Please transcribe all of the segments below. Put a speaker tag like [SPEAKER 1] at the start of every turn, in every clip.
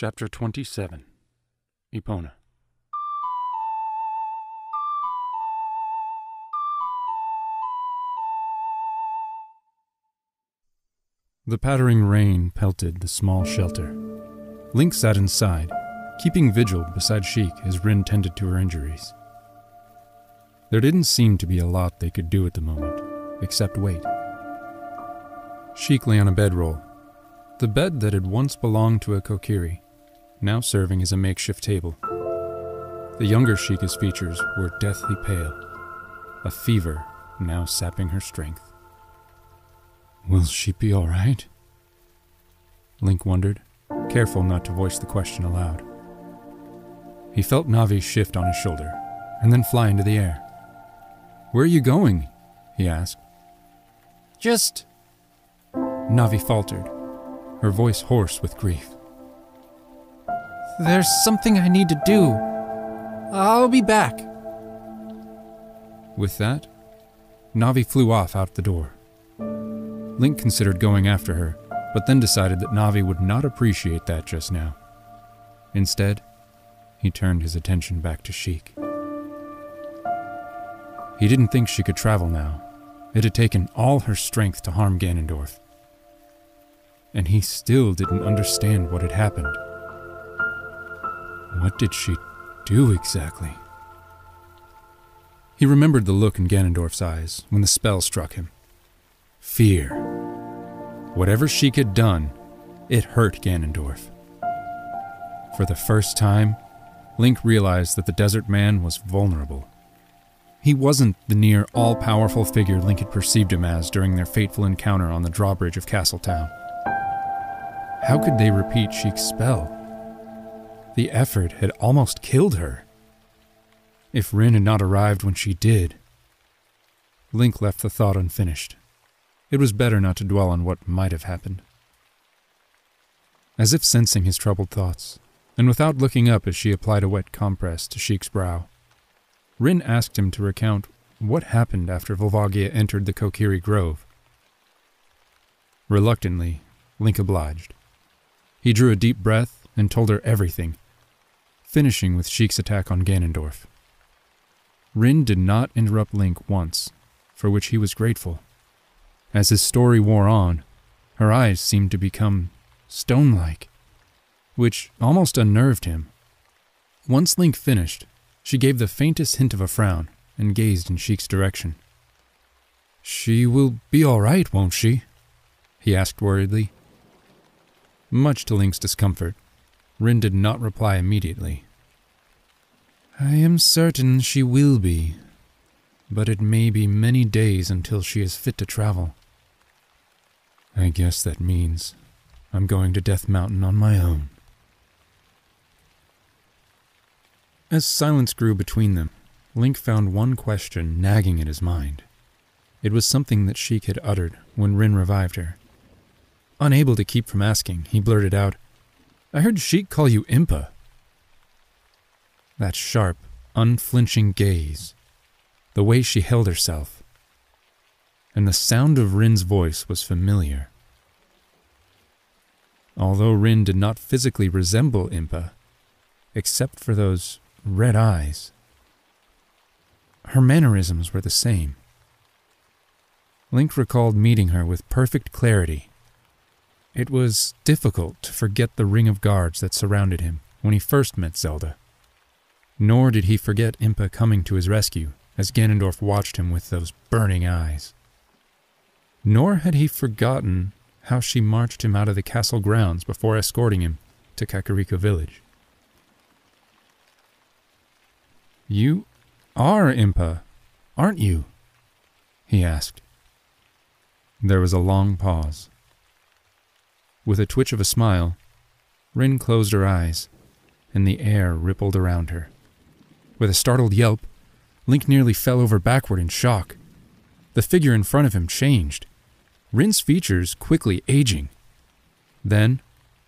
[SPEAKER 1] Chapter 27 Epona The pattering rain pelted the small shelter. Link sat inside, keeping vigil beside Sheik as Rin tended to her injuries. There didn't seem to be a lot they could do at the moment, except wait. Sheik lay on a bedroll, the bed that had once belonged to a Kokiri, now serving as a makeshift table. The younger Sheikah's features were deathly pale, a fever now sapping her strength. Will she be all right? Link wondered, careful not to voice the question aloud. He felt Navi shift on his shoulder and then fly into the air. Where are you going? he asked.
[SPEAKER 2] Just.
[SPEAKER 1] Navi faltered, her voice hoarse with grief.
[SPEAKER 2] There's something I need to do. I'll be back.
[SPEAKER 1] With that, Navi flew off out the door. Link considered going after her, but then decided that Navi would not appreciate that just now. Instead, he turned his attention back to Sheik. He didn't think she could travel now. It had taken all her strength to harm Ganondorf. And he still didn't understand what had happened. What did she do exactly? He remembered the look in Ganondorf's eyes when the spell struck him. Fear. Whatever Sheik had done, it hurt Ganondorf. For the first time, Link realized that the desert man was vulnerable. He wasn't the near all powerful figure Link had perceived him as during their fateful encounter on the drawbridge of Castletown. How could they repeat Sheik's spell? The effort had almost killed her. If Rin had not arrived when she did. Link left the thought unfinished. It was better not to dwell on what might have happened. As if sensing his troubled thoughts, and without looking up as she applied a wet compress to Sheik's brow, Rin asked him to recount what happened after Volvagia entered the Kokiri Grove. Reluctantly, Link obliged. He drew a deep breath and told her everything, finishing with Sheik's attack on Ganondorf. Rin did not interrupt Link once, for which he was grateful. As his story wore on, her eyes seemed to become stone like, which almost unnerved him. Once Link finished, she gave the faintest hint of a frown and gazed in Sheik's direction. She will be all right, won't she? he asked worriedly. Much to Link's discomfort, Rin did not reply immediately. I am certain she will be, but it may be many days until she is fit to travel. I guess that means I'm going to Death Mountain on my own. As silence grew between them, Link found one question nagging at his mind. It was something that Sheik had uttered when Rin revived her. Unable to keep from asking, he blurted out, I heard Sheik call you Impa. That sharp, unflinching gaze, the way she held herself, and the sound of Rin's voice was familiar. Although Rin did not physically resemble Impa, except for those red eyes, her mannerisms were the same. Link recalled meeting her with perfect clarity. It was difficult to forget the ring of guards that surrounded him when he first met Zelda. Nor did he forget Impa coming to his rescue as Ganondorf watched him with those burning eyes. Nor had he forgotten how she marched him out of the castle grounds before escorting him to Kakariko village. You are Impa, aren't you? he asked. There was a long pause. With a twitch of a smile, Rin closed her eyes, and the air rippled around her. With a startled yelp, Link nearly fell over backward in shock. The figure in front of him changed, Rin's features quickly aging. Then,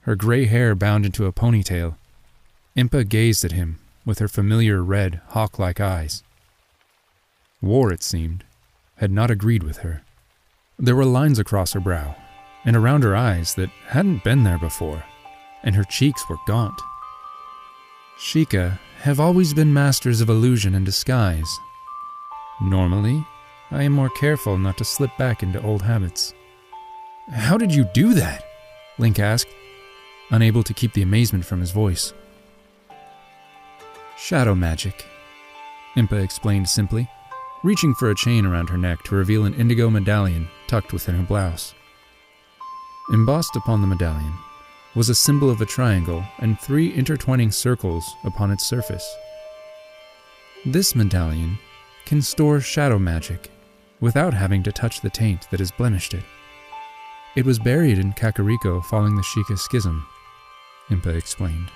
[SPEAKER 1] her gray hair bound into a ponytail, Impa gazed at him with her familiar red, hawk like eyes. War, it seemed, had not agreed with her. There were lines across her brow and around her eyes that hadn't been there before. and her cheeks were gaunt. Sheikah have always been masters of illusion and disguise. Normally, I am more careful not to slip back into old habits. How did you do that? Link asked, unable to keep the amazement from his voice. Shadow magic, Impa explained simply, reaching for a chain around her neck to reveal an indigo medallion tucked within her blouse. Embossed upon the medallion was a symbol of a triangle and three intertwining circles upon its surface. This medallion can store shadow magic without having to touch the taint that has blemished it. It was buried in Kakariko following the Sheikah schism, Impa explained.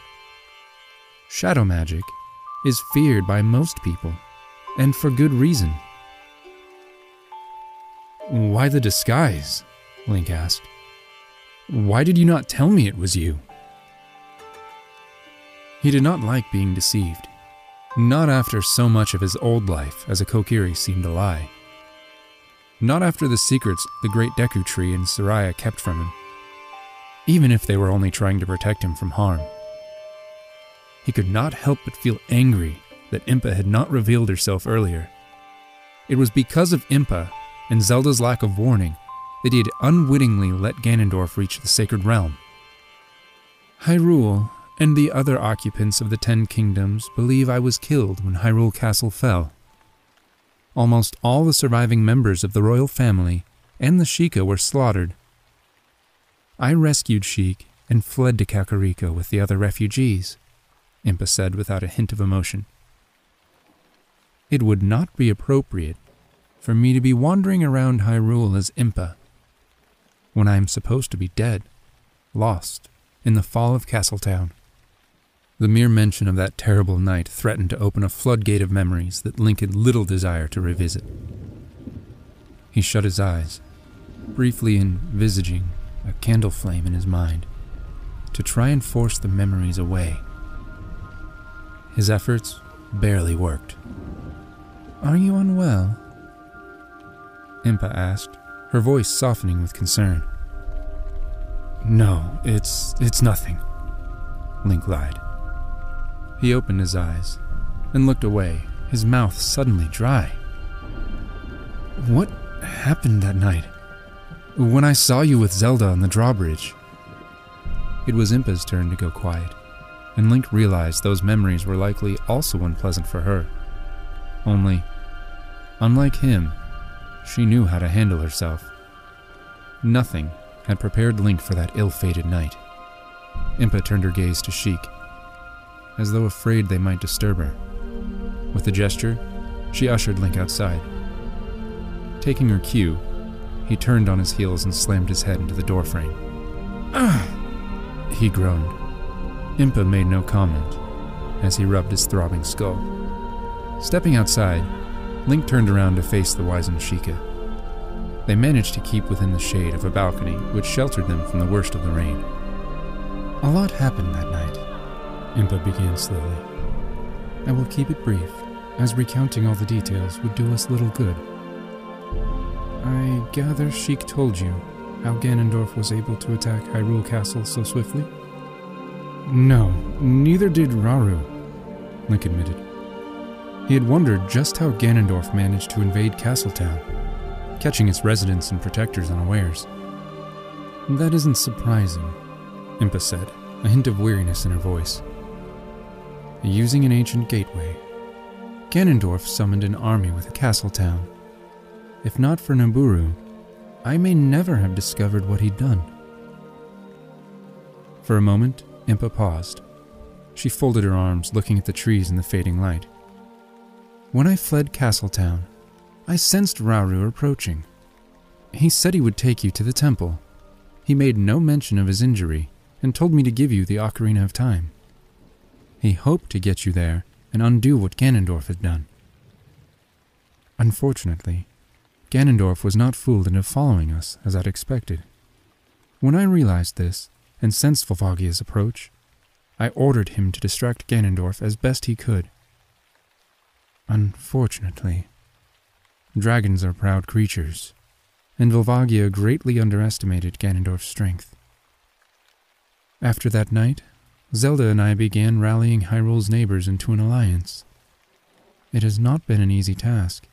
[SPEAKER 1] Shadow magic is feared by most people, and for good reason. Why the disguise? Link asked. Why did you not tell me it was you? He did not like being deceived. Not after so much of his old life as a Kokiri seemed a lie. Not after the secrets the great Deku tree and Soraya kept from him. Even if they were only trying to protect him from harm. He could not help but feel angry that Impa had not revealed herself earlier. It was because of Impa and Zelda's lack of warning that he had unwittingly let Ganondorf reach the Sacred Realm. Hyrule and the other occupants of the Ten Kingdoms believe I was killed when Hyrule Castle fell. Almost all the surviving members of the royal family and the Sheikah were slaughtered. I rescued Sheik and fled to Kakariko with the other refugees, Impa said without a hint of emotion. It would not be appropriate for me to be wandering around Hyrule as Impa when I am supposed to be dead, lost, in the fall of Castletown. The mere mention of that terrible night threatened to open a floodgate of memories that Lincoln little desire to revisit. He shut his eyes, briefly envisaging a candle flame in his mind, to try and force the memories away. His efforts barely worked. Are you unwell? Impa asked, her voice softening with concern. No, it's it's nothing, Link lied. He opened his eyes and looked away, his mouth suddenly dry. What happened that night? When I saw you with Zelda on the drawbridge. It was Impa's turn to go quiet, and Link realized those memories were likely also unpleasant for her. Only, unlike him, she knew how to handle herself. Nothing had prepared Link for that ill fated night. Impa turned her gaze to Sheik, as though afraid they might disturb her. With a gesture, she ushered Link outside. Taking her cue, he turned on his heels and slammed his head into the doorframe. Ugh! He groaned. Impa made no comment as he rubbed his throbbing skull. Stepping outside, Link turned around to face the wizened Sheikah. They managed to keep within the shade of a balcony which sheltered them from the worst of the rain. A lot happened that night, Impa began slowly. I will keep it brief, as recounting all the details would do us little good. I gather Sheik told you how Ganondorf was able to attack Hyrule Castle so swiftly? No, neither did Rauru, Link admitted. He had wondered just how Ganondorf managed to invade Castletown, catching its residents and protectors unawares. That isn't surprising, Impa said, a hint of weariness in her voice. Using an ancient gateway, Ganondorf summoned an army with a Castletown. If not for Nabooru, I may never have discovered what he'd done. For a moment, Impa paused. She folded her arms, looking at the trees in the fading light. When I fled Castletown, I sensed Rauru approaching. He said he would take you to the temple. He made no mention of his injury and told me to give you the Ocarina of Time. He hoped to get you there and undo what Ganondorf had done. Unfortunately, Ganondorf was not fooled into following us as I'd expected. When I realized this and sensed Volvagia's approach, I ordered him to distract Ganondorf as best he could. Unfortunately, dragons are proud creatures, and Volvagia greatly underestimated Ganondorf's strength. After that night, Zelda and I began rallying Hyrule's neighbors into an alliance. It has not been an easy task.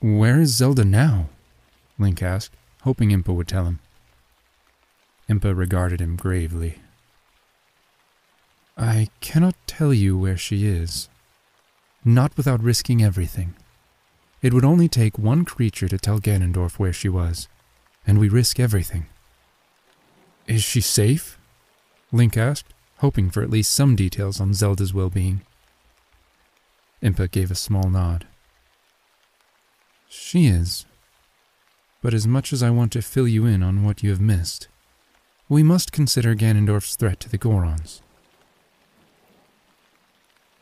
[SPEAKER 1] Where is Zelda now? Link asked, hoping Impa would tell him. Impa regarded him gravely. I cannot tell you where she is. Not without risking everything. It would only take one creature to tell Ganondorf where she was, and we risk everything. Is she safe? Link asked, hoping for at least some details on Zelda's well being. Impa gave a small nod. She is. But as much as I want to fill you in on what you have missed, we must consider Ganondorf's threat to the Gorons.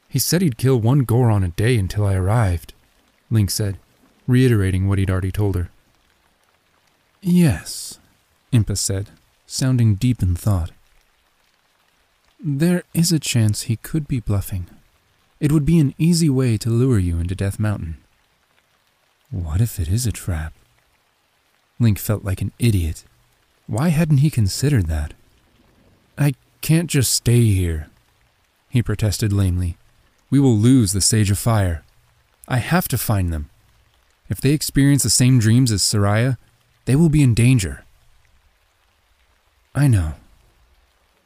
[SPEAKER 1] He said he'd kill one Goron a day until I arrived, Link said, reiterating what he'd already told her. Yes, Impa said, sounding deep in thought. There is a chance he could be bluffing. It would be an easy way to lure you into Death Mountain. What if it is a trap? Link felt like an idiot. Why hadn't he considered that? I can't just stay here, he protested lamely. We will lose the Sage of Fire. I have to find them. If they experience the same dreams as Soraya, they will be in danger. I know.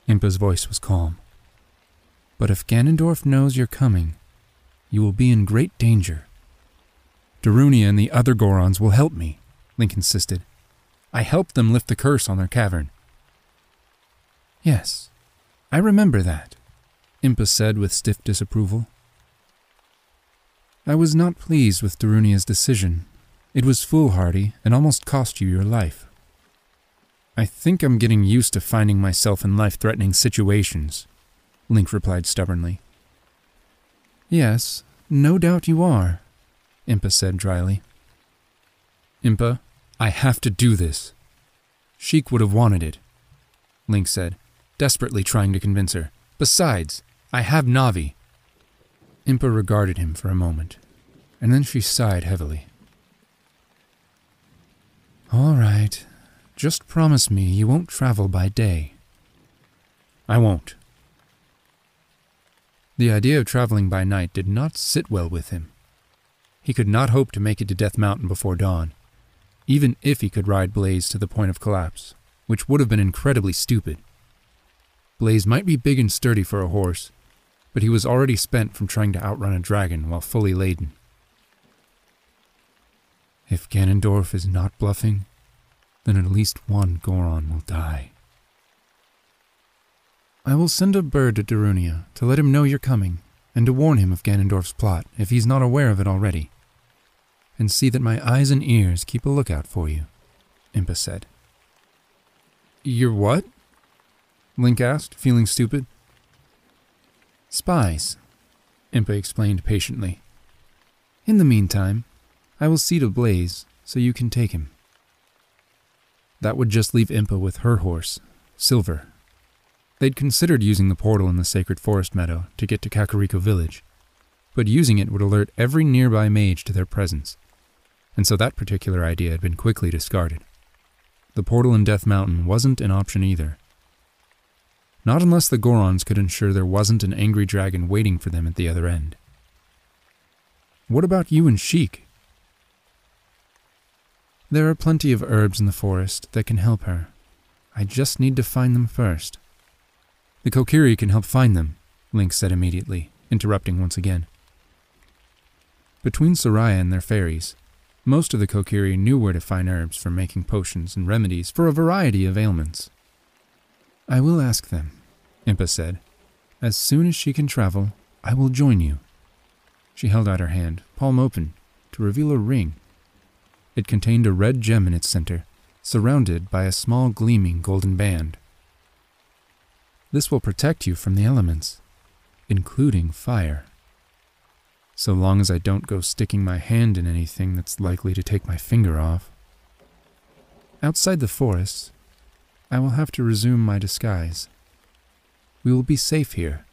[SPEAKER 1] Impa's voice was calm. But if Ganondorf knows you're coming, you will be in great danger. Darunia and the other Gorons will help me, Link insisted. I helped them lift the curse on their cavern. Yes, I remember that, Impa said with stiff disapproval. I was not pleased with Darunia's decision. It was foolhardy and almost cost you your life. I think I'm getting used to finding myself in life threatening situations, Link replied stubbornly. Yes, no doubt you are, Impa said dryly. Impa, I have to do this. Sheik would have wanted it, Link said, desperately trying to convince her. Besides, I have Navi. Impa regarded him for a moment, and then she sighed heavily. All right, just promise me you won't travel by day. I won't. The idea of traveling by night did not sit well with him. He could not hope to make it to Death Mountain before dawn, even if he could ride Blaze to the point of collapse, which would have been incredibly stupid. Blaze might be big and sturdy for a horse, but he was already spent from trying to outrun a dragon while fully laden. If Ganondorf is not bluffing, then at least one Goron will die. I will send a bird to Darunia to let him know you're coming, and to warn him of Ganondorf's plot if he's not aware of it already. And see that my eyes and ears keep a lookout for you, Impa said. Your what? Link asked, feeling stupid. Spies, Impa explained patiently. In the meantime, I will see to Blaze so you can take him. That would just leave Impa with her horse, Silver. They'd considered using the portal in the sacred forest meadow to get to Kakariko village, but using it would alert every nearby mage to their presence, and so that particular idea had been quickly discarded. The portal in Death Mountain wasn't an option either, not unless the Gorons could ensure there wasn't an angry dragon waiting for them at the other end. What about you and Sheik? There are plenty of herbs in the forest that can help her. I just need to find them first. The Kokiri can help find them, Link said immediately, interrupting once again. Between Soraya and their fairies, most of the Kokiri knew where to find herbs for making potions and remedies for a variety of ailments. I will ask them, Impa said. As soon as she can travel, I will join you. She held out her hand, palm open, to reveal a ring. It contained a red gem in its center, surrounded by a small gleaming golden band. This will protect you from the elements, including fire. So long as I don't go sticking my hand in anything that's likely to take my finger off. Outside the forest, I will have to resume my disguise. We will be safe here.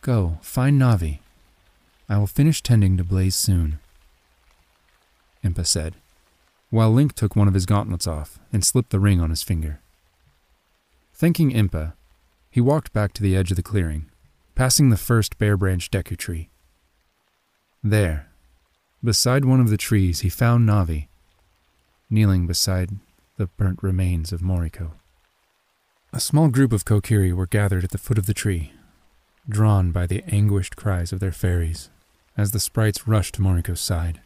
[SPEAKER 1] Go, find Navi. I will finish tending to Blaze soon. Impa said, while Link took one of his gauntlets off and slipped the ring on his finger. Thanking Impa, He walked back to the edge of the clearing, passing the first bare branch deku tree. There, beside one of the trees, he found Navi, kneeling beside the burnt remains of Moriko. A small group of Kokiri were gathered at the foot of the tree, drawn by the anguished cries of their fairies as the sprites rushed to Moriko's side.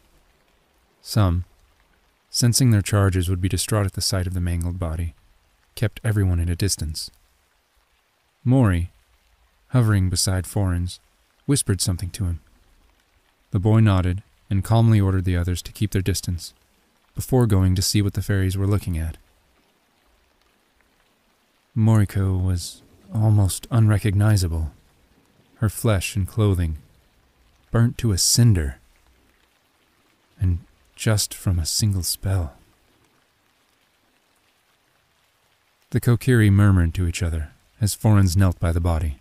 [SPEAKER 1] Some, sensing their charges would be distraught at the sight of the mangled body, kept everyone at a distance. Mori, hovering beside Forens, whispered something to him. The boy nodded and calmly ordered the others to keep their distance, before going to see what the fairies were looking at. Moriko was almost unrecognizable, her flesh and clothing burnt to a cinder, and just from a single spell. The Kokiri murmured to each other as Forens knelt by the body.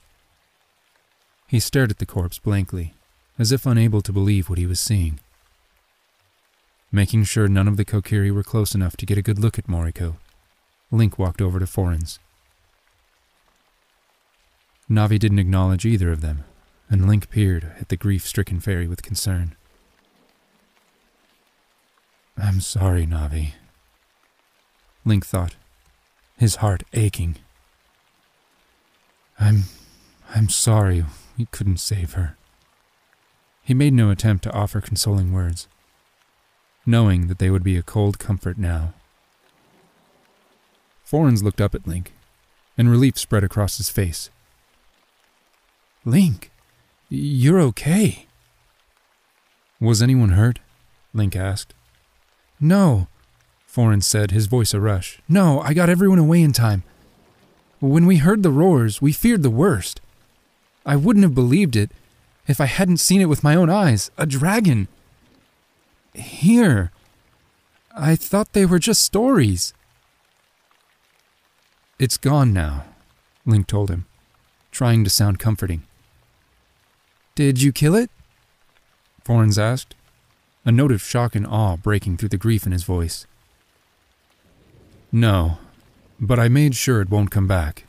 [SPEAKER 1] He stared at the corpse blankly, as if unable to believe what he was seeing. Making sure none of the Kokiri were close enough to get a good look at Moriko, Link walked over to Forens. Navi didn't acknowledge either of them, and Link peered at the grief stricken fairy with concern. I'm sorry, Navi. Link thought, his heart aching. I'm. I'm sorry we couldn't save her. He made no attempt to offer consoling words, knowing that they would be a cold comfort now. Forens looked up at Link, and relief spread across his face. Link, you're okay. Was anyone hurt? Link asked. No, Forens said, his voice a rush. No, I got everyone away in time. When we heard the roars, we feared the worst. I wouldn't have believed it if I hadn't seen it with my own eyes. A dragon. Here. I thought they were just stories. It's gone now, Link told him, trying to sound comforting. Did you kill it? Forens asked, a note of shock and awe breaking through the grief in his voice. No, but I made sure it won't come back.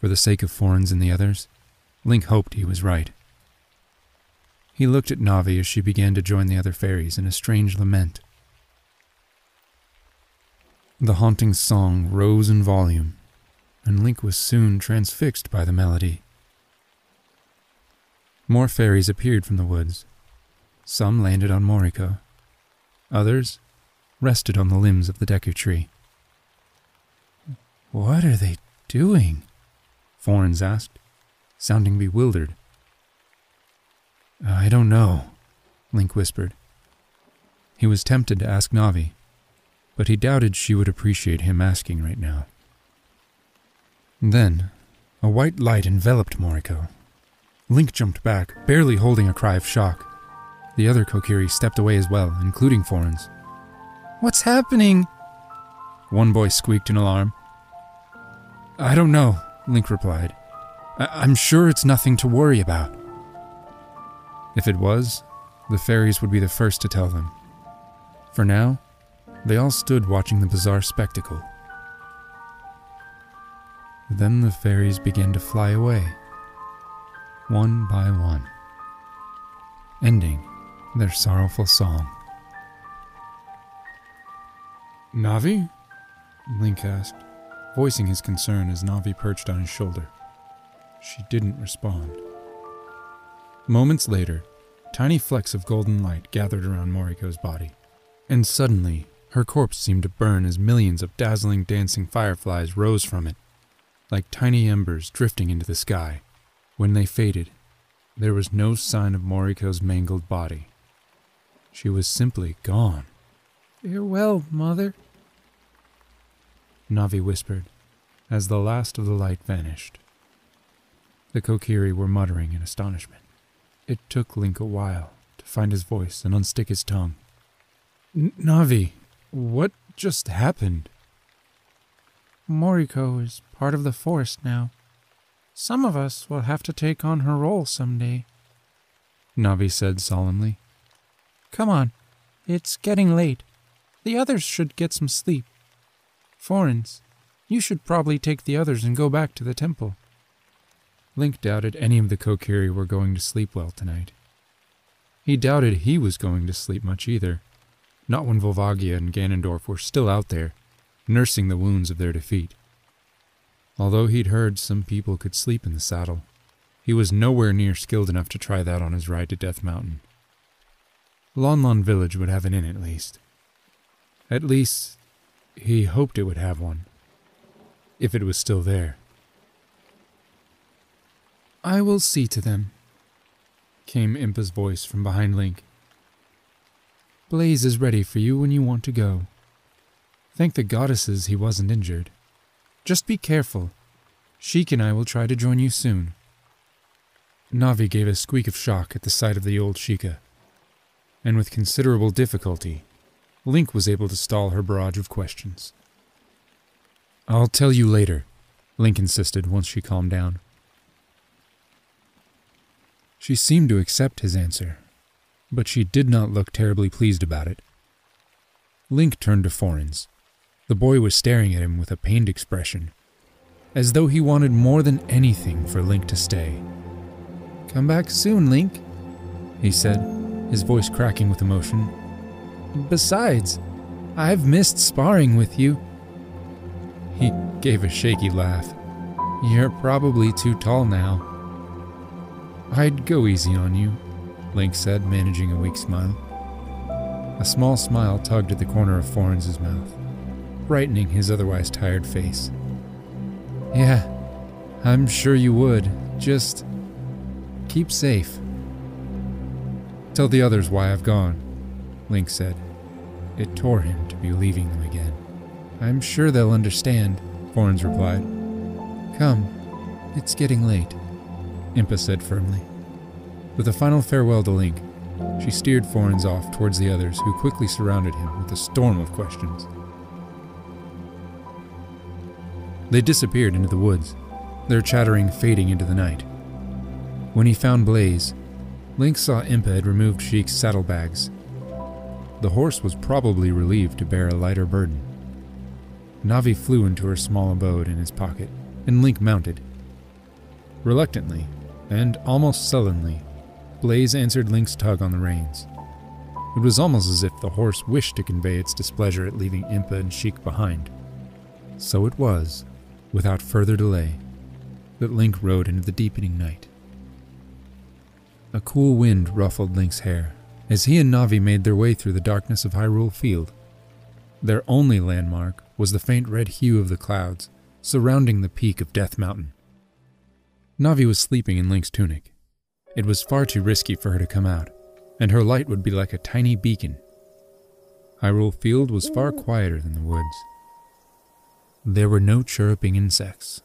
[SPEAKER 1] For the sake of Forens and the others, Link hoped he was right. He looked at Navi as she began to join the other fairies in a strange lament. The haunting song rose in volume, and Link was soon transfixed by the melody. More fairies appeared from the woods. Some landed on Moriko. Others rested on the limbs of the Deku tree. What are they doing? Forens asked, sounding bewildered. I don't know, Link whispered. He was tempted to ask Navi, but he doubted she would appreciate him asking right now. Then, a white light enveloped Moriko Link jumped back, barely holding a cry of shock. The other Kokiri stepped away as well, including Forens. What's happening? One boy squeaked in alarm. I don't know, Link replied. I- am sure it's nothing to worry about. If it was, the fairies would be the first to tell them. For now, they all stood watching the bizarre spectacle. Then the fairies began to fly away one by one, ending their sorrowful song. Navi? Link asked, voicing his concern as Navi perched on his shoulder. She didn't respond. Moments later, tiny flecks of golden light gathered around Moriko's body, and suddenly her corpse seemed to burn as millions of dazzling dancing fireflies rose from it, like tiny embers drifting into the sky. When they faded, there was no sign of Moriko's mangled body. She was simply gone.
[SPEAKER 2] Farewell, mother,
[SPEAKER 1] Navi whispered, as the last of the light vanished. The Kokiri were muttering in astonishment. It took Link a while to find his voice and unstick his tongue. Navi, what just happened?
[SPEAKER 2] Moriko is part of the forest now. Some of us will have to take on her role someday.
[SPEAKER 1] Navi said solemnly.
[SPEAKER 2] Come on, it's getting late. The others should get some sleep. Forens, You should probably take the others and go back to the temple.
[SPEAKER 1] Link doubted any of the Kokiri were going to sleep well tonight. He doubted he was going to sleep much either, not when Volvagia and Ganondorf were still out there, nursing the wounds of their defeat. Although he'd heard some people could sleep in the saddle, he was nowhere near skilled enough to try that on his ride to Death Mountain. Lon Lon Village would have an inn at least. At least, he hoped it would have one. If it was still there.
[SPEAKER 2] I will see to them, came Impa's voice from behind Link. Blaze is ready for you when you want to go. Thank the goddesses he wasn't injured. Just be careful. Sheik and I will try to join you soon.
[SPEAKER 1] Navi gave a squeak of shock at the sight of the old Sheikah, and with considerable difficulty, Link was able to stall her barrage of questions. I'll tell you later, Link insisted once she calmed down. She seemed to accept his answer, but she did not look terribly pleased about it. Link turned to Forens. The boy was staring at him with a pained expression, as though he wanted more than anything for Link to stay.
[SPEAKER 2] Come back soon, Link, he said, his voice cracking with emotion. Besides, I've missed sparring with you.
[SPEAKER 1] He gave a shaky laugh.
[SPEAKER 2] You're probably too tall now.
[SPEAKER 1] I'd go easy on you, Link said, managing a weak smile. A small smile tugged at the corner of Forens' mouth brightening his otherwise tired face.
[SPEAKER 2] Yeah, I'm sure you would. Just keep safe.
[SPEAKER 1] Tell the others why I've gone, Link said. It tore him to be leaving them again.
[SPEAKER 2] I'm sure they'll understand,
[SPEAKER 1] Forens replied.
[SPEAKER 2] Come, it's getting late,
[SPEAKER 1] Impa said firmly. With a final farewell to Link, she steered Forens off towards the others, who quickly surrounded him with a storm of questions. They disappeared into the woods, their chattering fading into the night. When he found Blaze, Link saw Impa had removed Sheik's saddlebags. The horse was probably relieved to bear a lighter burden. Navi flew into her small abode in his pocket, and Link mounted. Reluctantly, and almost sullenly, Blaze answered Link's tug on the reins. It was almost as if the horse wished to convey its displeasure at leaving Impa and Sheik behind. So it was without further delay, that Link rode into the deepening night. A cool wind ruffled Link's hair as he and Navi made their way through the darkness of Hyrule Field. Their only landmark was the faint red hue of the clouds surrounding the peak of Death Mountain. Navi was sleeping in Link's tunic. It was far too risky for her to come out, and her light would be like a tiny beacon. Hyrule Field was far quieter than the woods. There were no chirruping insects,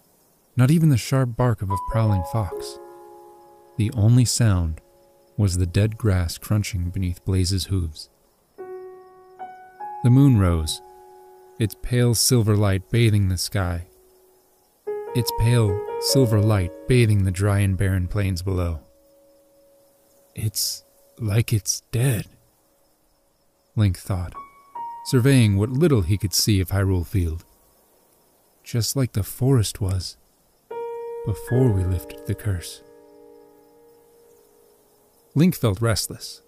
[SPEAKER 1] not even the sharp bark of a prowling fox. The only sound was the dead grass crunching beneath Blaze's hooves. The moon rose, its pale silver light bathing the sky, its pale silver light bathing the dry and barren plains below. It's like it's dead, Link thought, surveying what little he could see of Hyrule Field just like the forest was before we lifted the curse. Link felt restless.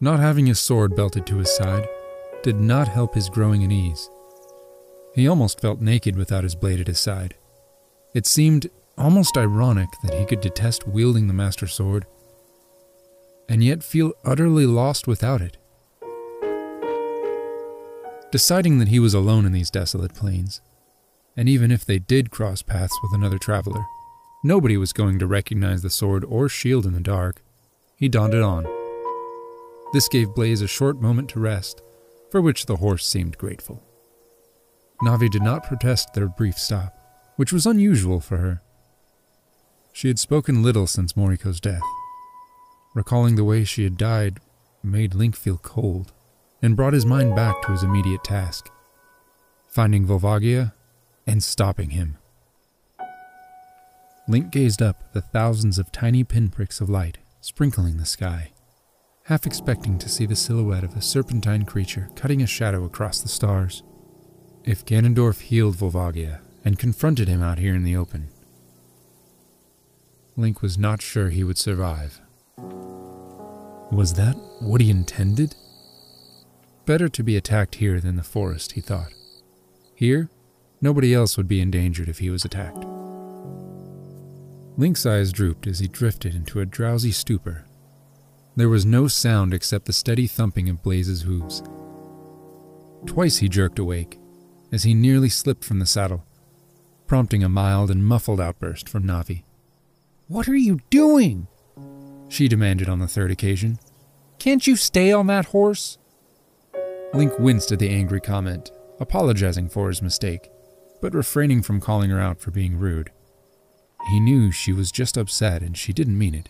[SPEAKER 1] Not having his sword belted to his side did not help his growing unease. He almost felt naked without his blade at his side. It seemed almost ironic that he could detest wielding the Master Sword, and yet feel utterly lost without it. Deciding that he was alone in these desolate plains, and even if they did cross paths with another traveler, nobody was going to recognize the sword or shield in the dark. He donned it on. This gave Blaze a short moment to rest, for which the horse seemed grateful. Navi did not protest their brief stop, which was unusual for her. She had spoken little since Moriko's death. Recalling the way she had died made Link feel cold, and brought his mind back to his immediate task. Finding Volvagia and stopping him. Link gazed up at the thousands of tiny pinpricks of light sprinkling the sky, half expecting to see the silhouette of a serpentine creature cutting a shadow across the stars. If Ganondorf healed Volvagia and confronted him out here in the open. Link was not sure he would survive. Was that what he intended? Better to be attacked here than the forest, he thought. Here, nobody else would be endangered if he was attacked. Link's eyes drooped as he drifted into a drowsy stupor. There was no sound except the steady thumping of Blaze's hooves. Twice he jerked awake, as he nearly slipped from the saddle, prompting a mild and muffled outburst from Navi.
[SPEAKER 2] What are you doing?
[SPEAKER 1] She demanded on the third occasion.
[SPEAKER 2] Can't you stay on that horse?
[SPEAKER 1] Link winced at the angry comment, apologizing for his mistake, but refraining from calling her out for being rude. He knew she was just upset and she didn't mean it.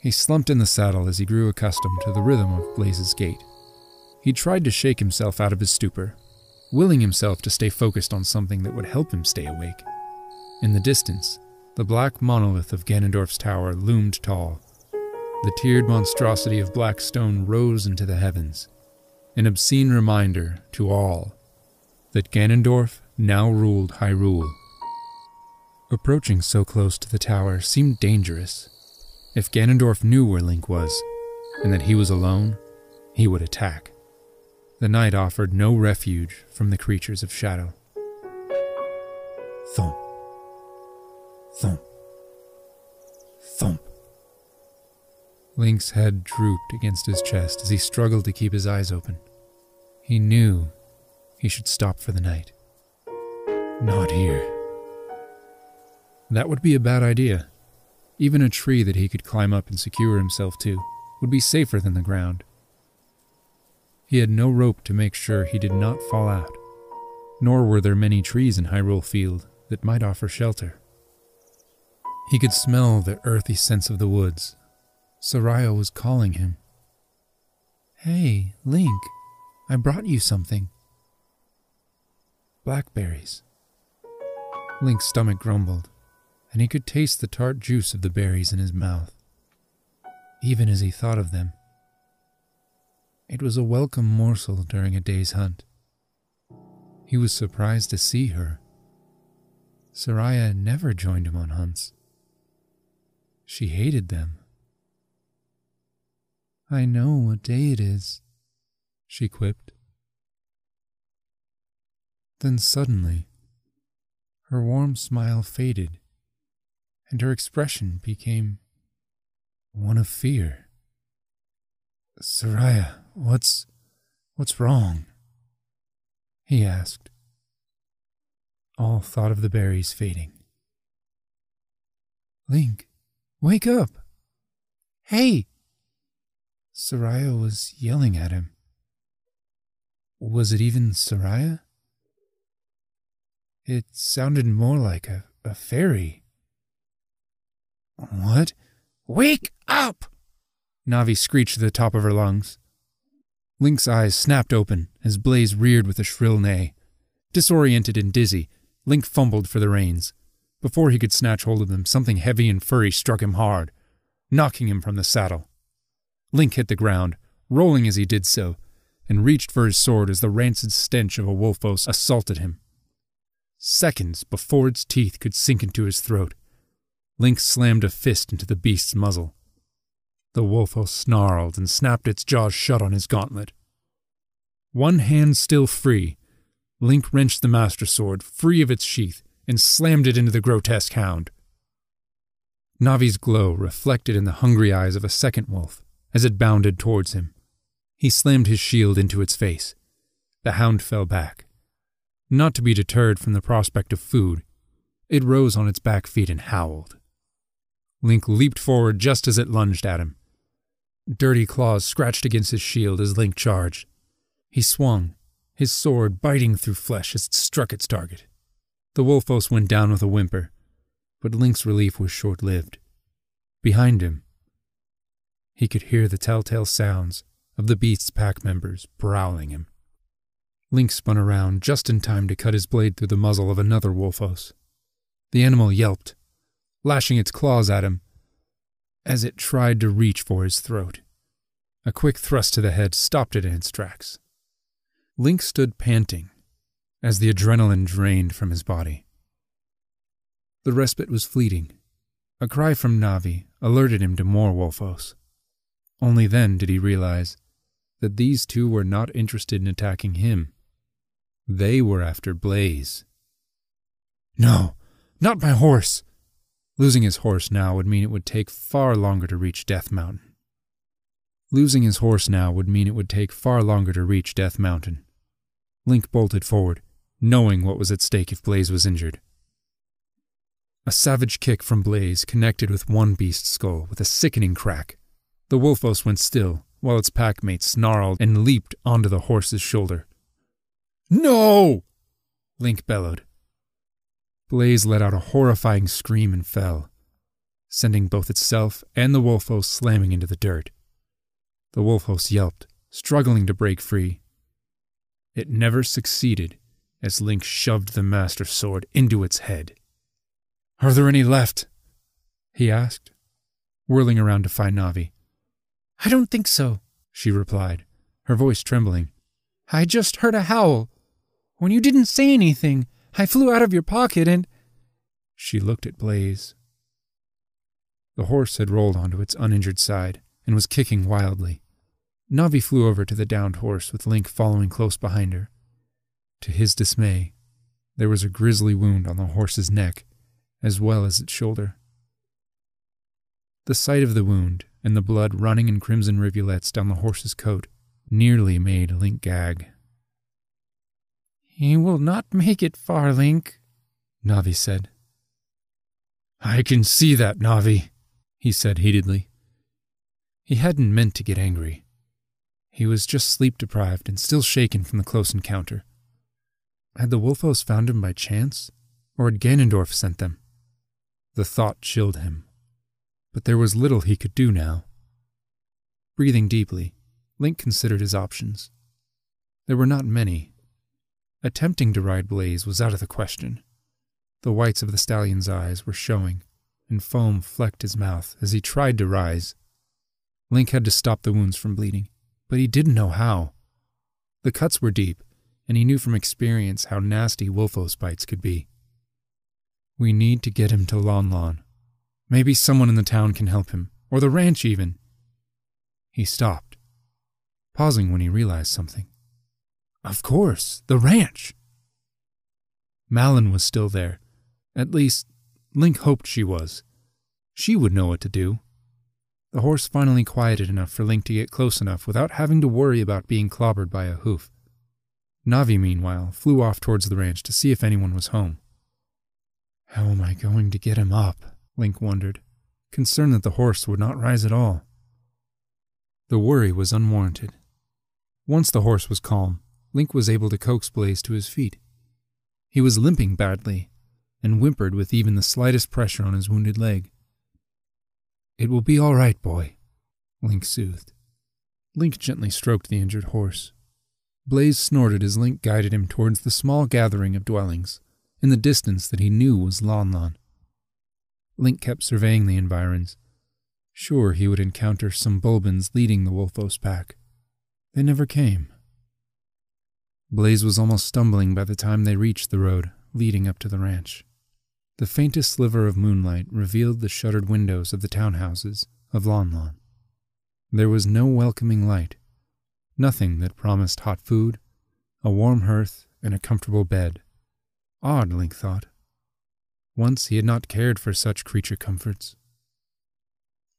[SPEAKER 1] He slumped in the saddle as he grew accustomed to the rhythm of Blaze's gait. He tried to shake himself out of his stupor, willing himself to stay focused on something that would help him stay awake. In the distance, the black monolith of Ganondorf's tower loomed tall. The tiered monstrosity of black stone rose into the heavens, an obscene reminder to all that Ganondorf now ruled Hyrule. Approaching so close to the tower seemed dangerous. If Ganondorf knew where Link was, and that he was alone, he would attack. The night offered no refuge from the creatures of shadow. Thump. Thump. Thump. Link's head drooped against his chest as he struggled to keep his eyes open. He knew he should stop for the night. Not here. That would be a bad idea. Even a tree that he could climb up and secure himself to would be safer than the ground. He had no rope to make sure he did not fall out, nor were there many trees in Hyrule Field that might offer shelter. He could smell the earthy scents of the woods. Soraya was calling him. Hey, Link, I brought you something. Blackberries. Link's stomach grumbled and he could taste the tart juice of the berries in his mouth, even as he thought of them. It was a welcome morsel during a day's hunt. He was surprised to see her. Soraya never joined him on hunts. She hated them. I know what day it is, she quipped. Then suddenly, her warm smile faded and her expression became one of fear. Soraya, what's what's wrong? he asked. All thought of the berries fading. Link, wake up! Hey! Soraya was yelling at him. Was it even Soraya? It sounded more like a, a fairy. What? Wake up! Navi screeched at the top of her lungs. Link's eyes snapped open as Blaze reared with a shrill neigh. Disoriented and dizzy, Link fumbled for the reins. Before he could snatch hold of them, something heavy and furry struck him hard, knocking him from the saddle. Link hit the ground, rolling as he did so, and reached for his sword as the rancid stench of a wolfos assaulted him. Seconds before its teeth could sink into his throat, Link slammed a fist into the beast's muzzle. The wolfos snarled and snapped its jaws shut on his gauntlet. One hand still free, Link wrenched the Master Sword free of its sheath and slammed it into the grotesque hound. Navi's glow reflected in the hungry eyes of a second wolf as it bounded towards him. He slammed his shield into its face. The hound fell back. Not to be deterred from the prospect of food, it rose on its back feet and howled. Link leaped forward just as it lunged at him. Dirty claws scratched against his shield as Link charged. He swung, his sword biting through flesh as it struck its target. The Wolfos went down with a whimper, but Link's relief was short lived. Behind him, he could hear the telltale sounds of the beast's pack members prowling him. Link spun around just in time to cut his blade through the muzzle of another Wolfos. The animal yelped, lashing its claws at him as it tried to reach for his throat. A quick thrust to the head stopped it in its tracks. Link stood panting as the adrenaline drained from his body. The respite was fleeting. A cry from Navi alerted him to more Wolfos. Only then did he realize that these two were not interested in attacking him. They were after Blaze. No, not my horse! Losing his horse now would mean it would take far longer to reach Death Mountain. Losing his horse now would mean it would take far longer to reach Death Mountain. Link bolted forward, knowing what was at stake if Blaze was injured. A savage kick from Blaze connected with one beast's skull with a sickening crack. The Wolfos went still, while its packmate snarled and leaped onto the horse's shoulder. No! Link bellowed. Blaze let out a horrifying scream and fell, sending both itself and the Wolfos slamming into the dirt. The Wolfos yelped, struggling to break free. It never succeeded as Link shoved the Master Sword into its head. Are there any left? he asked, whirling around to find Navi.
[SPEAKER 2] I don't think so, she replied, her voice trembling. I just heard a howl. When you didn't say anything, I flew out of your pocket and.
[SPEAKER 1] She looked at Blaze. The horse had rolled onto its uninjured side and was kicking wildly. Navi flew over to the downed horse with Link following close behind her. To his dismay, there was a grisly wound on the horse's neck as well as its shoulder. The sight of the wound and the blood running in crimson rivulets down the horse's coat nearly made Link gag.
[SPEAKER 2] He will not make it far, Link, Navi said.
[SPEAKER 1] I can see that, Navi, he said heatedly. He hadn't meant to get angry. He was just sleep deprived and still shaken from the close encounter. Had the Wolfos found him by chance, or had Ganondorf sent them? The thought chilled him. But there was little he could do now. Breathing deeply, Link considered his options. There were not many. Attempting to ride Blaze was out of the question. The whites of the stallion's eyes were showing, and foam flecked his mouth as he tried to rise. Link had to stop the wounds from bleeding, but he didn't know how. The cuts were deep, and he knew from experience how nasty Wolfos bites could be. We need to get him to Lon Lon. Maybe someone in the town can help him, or the ranch even. He stopped, pausing when he realized something. Of course, the ranch! Malon was still there. At least, Link hoped she was. She would know what to do. The horse finally quieted enough for Link to get close enough without having to worry about being clobbered by a hoof. Navi, meanwhile, flew off towards the ranch to see if anyone was home. How am I going to get him up? Link wondered, concerned that the horse would not rise at all. The worry was unwarranted. Once the horse was calm, Link was able to coax Blaze to his feet. He was limping badly, and whimpered with even the slightest pressure on his wounded leg. It will be all right, boy, Link soothed. Link gently stroked the injured horse. Blaze snorted as Link guided him towards the small gathering of dwellings in the distance that he knew was Lon Lon. Link kept surveying the environs. Sure, he would encounter some Bulblins leading the Wolfos pack. They never came. Blaze was almost stumbling by the time they reached the road leading up to the ranch. The faintest sliver of moonlight revealed the shuttered windows of the townhouses of Lon Lon. There was no welcoming light, nothing that promised hot food, a warm hearth, and a comfortable bed. Odd, Link thought. Once he had not cared for such creature comforts.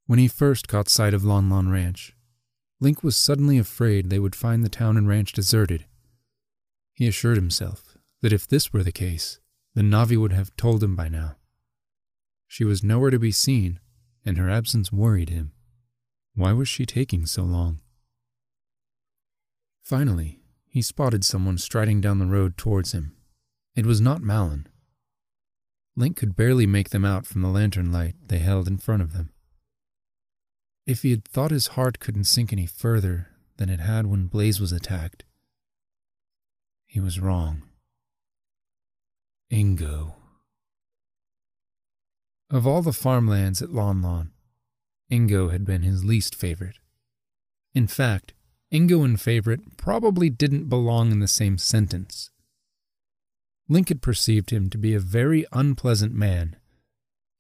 [SPEAKER 1] When he first caught sight of Lon Lon Ranch, Link was suddenly afraid they would find the town and ranch deserted. He assured himself that if this were the case, the Navi would have told him by now. She was nowhere to be seen, and her absence worried him. Why was she taking so long? Finally, he spotted someone striding down the road towards him. It was not Malon. Link could barely make them out from the lantern light they held in front of them. If he had thought his heart couldn't sink any further than it had when Blaze was attacked, he was wrong. Ingo. Of all the farmlands at Lon Lon, Ingo had been his least favorite. In fact, Ingo and favorite probably didn't belong in the same sentence. Link had perceived him to be a very unpleasant man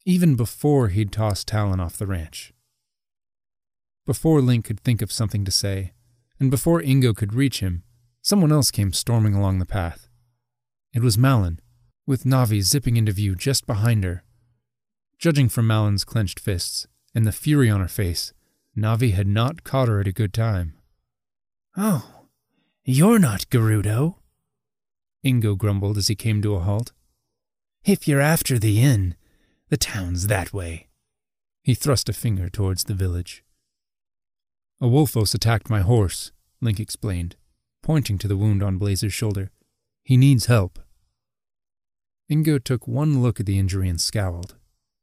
[SPEAKER 2] even before he'd tossed Talon off the ranch. Before Link could think of something to say, and before Ingo could reach him, someone else came storming along the path. It was Malon, with Navi zipping into view just behind her. Judging from Malon's clenched fists and the fury on her face, Navi had not caught her at a good time.
[SPEAKER 3] Oh, you're not Gerudo,
[SPEAKER 2] Ingo grumbled as he came to a halt.
[SPEAKER 3] If you're after the inn, the town's that way.
[SPEAKER 2] He thrust a finger towards the village. A wolfos attacked my horse, Link explained, pointing to the wound on Blazer's shoulder. He needs help. Ingo took one look at the injury and scowled.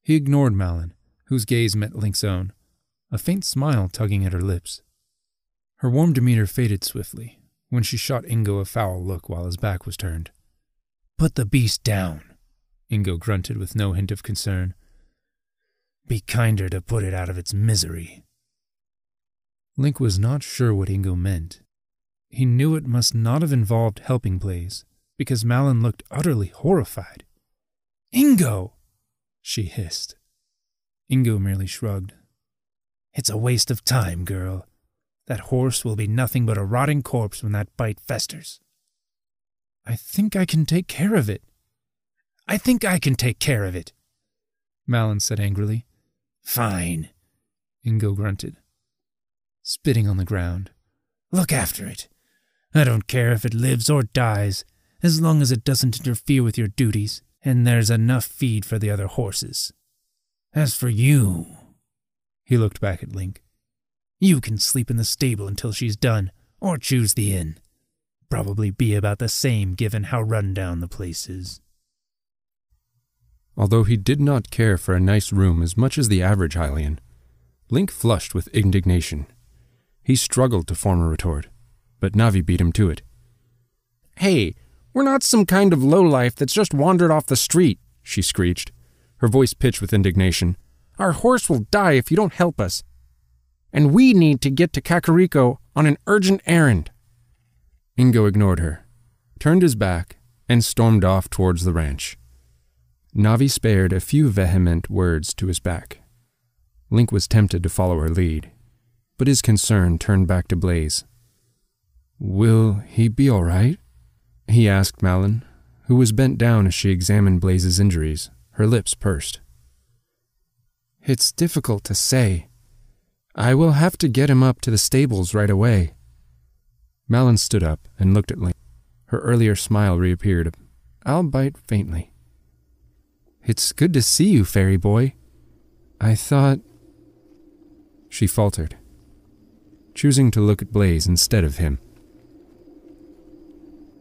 [SPEAKER 2] He ignored Malon, whose gaze met Link's own, a faint smile tugging at her lips. Her warm demeanor faded swiftly when she shot Ingo a foul look while his back was turned.
[SPEAKER 3] Put the beast down,
[SPEAKER 2] Ingo grunted with no hint of concern.
[SPEAKER 3] Be kinder to put it out of its misery.
[SPEAKER 2] Link was not sure what Ingo meant. He knew it must not have involved helping Blaze, because Malon looked utterly horrified.
[SPEAKER 3] Ingo!
[SPEAKER 2] she hissed. Ingo merely shrugged.
[SPEAKER 3] It's a waste of time, girl. That horse will be nothing but a rotting corpse when that bite festers.
[SPEAKER 2] I think I can take care of it.
[SPEAKER 3] I think I can take care of it,
[SPEAKER 2] Malon said angrily.
[SPEAKER 3] Fine,
[SPEAKER 2] Ingo grunted, spitting on the ground.
[SPEAKER 3] Look after it. I don't care if it lives or dies, as long as it doesn't interfere with your duties and there's enough feed for the other horses. As for you, he looked back at Link, you can sleep in the stable until she's done, or choose the inn. Probably be about the same given how run down the place is.
[SPEAKER 1] Although he did not care for a nice room as much as the average Hylian, Link flushed with indignation. He struggled to form a retort, but Navi beat him to it.
[SPEAKER 4] Hey, we're not some kind of lowlife that's just wandered off the street, she screeched, her voice pitched with indignation. Our horse will die if you don't help us. And we need to get to Kakariko on an urgent errand.
[SPEAKER 1] Ingo ignored her, turned his back, and stormed off towards the ranch. Navi spared a few vehement words to his back. Link was tempted to follow her lead, but his concern turned back to Blaze. Will he be all right? He asked Malon, who was bent down as she examined Blaze's injuries, her lips pursed. It's difficult to say. I will have to get him up to the stables right away. Malon stood up and looked at Link. Her earlier smile reappeared, albeit faintly. It's good to see you, fairy boy. I thought. She faltered, choosing to look at Blaze instead of him.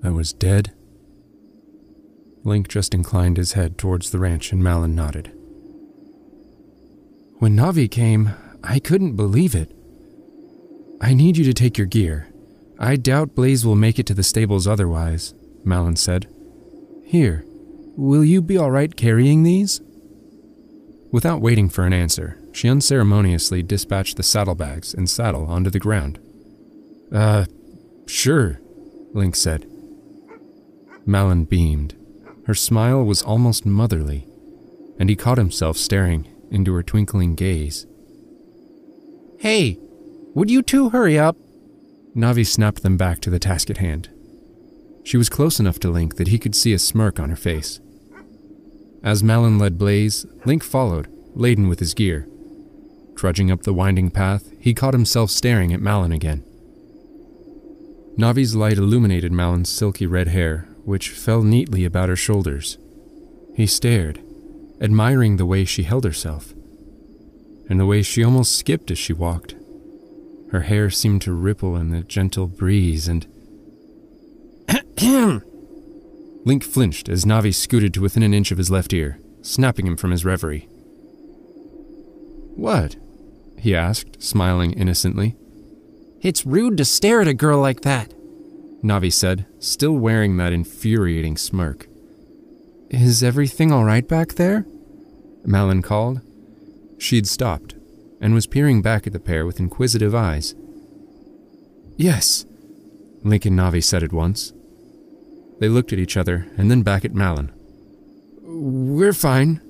[SPEAKER 1] I was dead? Link just inclined his head towards the ranch and Malon nodded. When Navi came, I couldn't believe it. I need you to take your gear. I doubt Blaze will make it to the stables otherwise, Malon said. Here, will you be all right carrying these? Without waiting for an answer, she unceremoniously dispatched the saddlebags and saddle onto the ground. Uh, sure, Link said. Malon beamed. Her smile was almost motherly, and he caught himself staring into her twinkling gaze.
[SPEAKER 4] Hey, would you two hurry up?
[SPEAKER 1] Navi snapped them back to the task at hand. She was close enough to Link that he could see a smirk on her face. As Malon led Blaze, Link followed, laden with his gear. Trudging up the winding path, he caught himself staring at Malon again. Navi's light illuminated Malon's silky red hair, which fell neatly about her shoulders. He stared, admiring the way she held herself, and the way she almost skipped as she walked. Her hair seemed to ripple in the gentle breeze, and. Link flinched as Navi scooted to within an inch of his left ear, snapping him from his reverie. What? he asked, smiling innocently.
[SPEAKER 4] It's rude to stare at a girl like that,
[SPEAKER 1] Navi said, still wearing that infuriating smirk. Is everything all right back there? Malon called. She'd stopped and was peering back at the pair with inquisitive eyes. Yes, Link and Navi said at once. They looked at each other and then back at Malon. We're fine.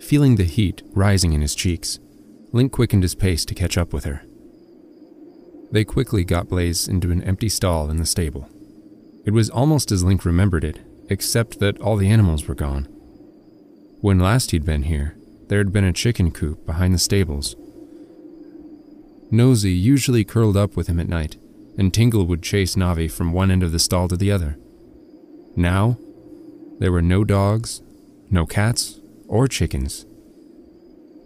[SPEAKER 4] Feeling the heat rising in his cheeks, Link quickened his pace to catch up with her. They quickly got Blaze into an empty stall in the stable. It was almost as Link remembered it, except that all the animals were gone. When last he'd been here, there had been a chicken coop behind the stables. Nosy usually curled up with him at night, and Tingle would chase Navi from one end of the stall to the other. Now, there were no dogs, no cats, or chickens.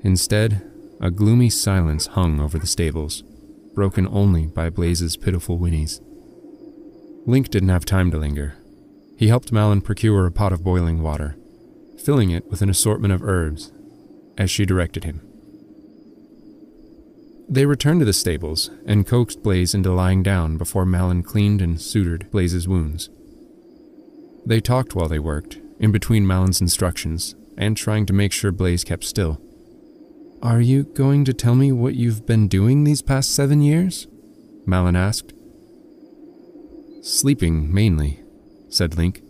[SPEAKER 4] Instead, a gloomy silence hung over the stables, broken only by Blaze's pitiful whinnies. Link didn't have time to linger. He helped Malon procure a pot of boiling water, filling it with an assortment of herbs, as she directed him. They returned to the stables and coaxed Blaze into lying down before Malon cleaned and sutured Blaze's wounds. They talked while they worked, in between Malon's instructions and trying to make sure Blaze kept still. Are you going to tell me what you've been doing these past seven years? Malon asked. Sleeping, mainly, said Link.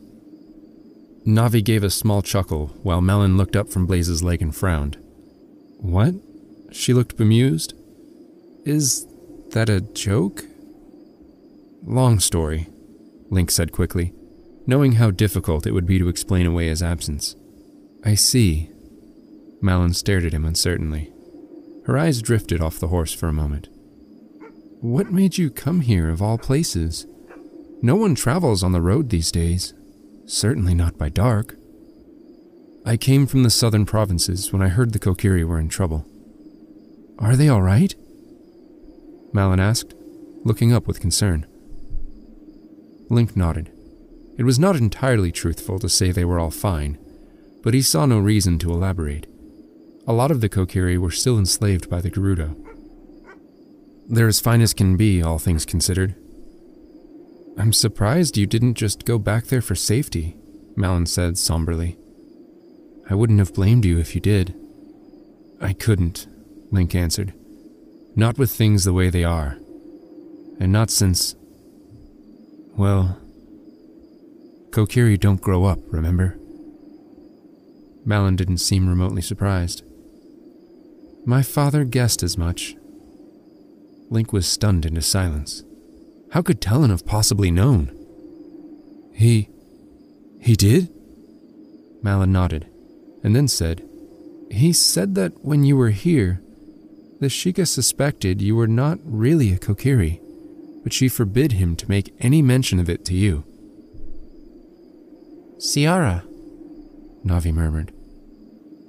[SPEAKER 4] Navi gave a small chuckle while Malon looked up from Blaze's leg and frowned. What? She looked bemused. Is that a joke? Long story, Link said quickly, knowing how difficult it would be to explain away his absence. I see, Malon stared at him uncertainly. Her eyes drifted off the horse for a moment. What made you come here of all places? No one travels on the road these days. Certainly not by dark. I came from the southern provinces when I heard the Kokiri were in trouble. Are they all right? Malon asked, looking up with concern. Link nodded. It was not entirely truthful to say they were all fine, but he saw no reason to elaborate. A lot of the Kokiri were still enslaved by the Gerudo. They're as fine as can be, all things considered. I'm surprised you didn't just go back there for safety, Malon said somberly. I wouldn't have blamed you if you did. I couldn't, Link answered. Not with things the way they are. And not since. Well. Kokiri don't grow up, remember? Malon didn't seem remotely surprised. My father guessed as much. Link was stunned into silence. How could Talon have possibly known? He. he did? Malon nodded, and then said, He said that when you were here, the Sheikah suspected you were not really a Kokiri, but she forbid him to make any mention of it to you.
[SPEAKER 3] Ciara,
[SPEAKER 4] Navi murmured.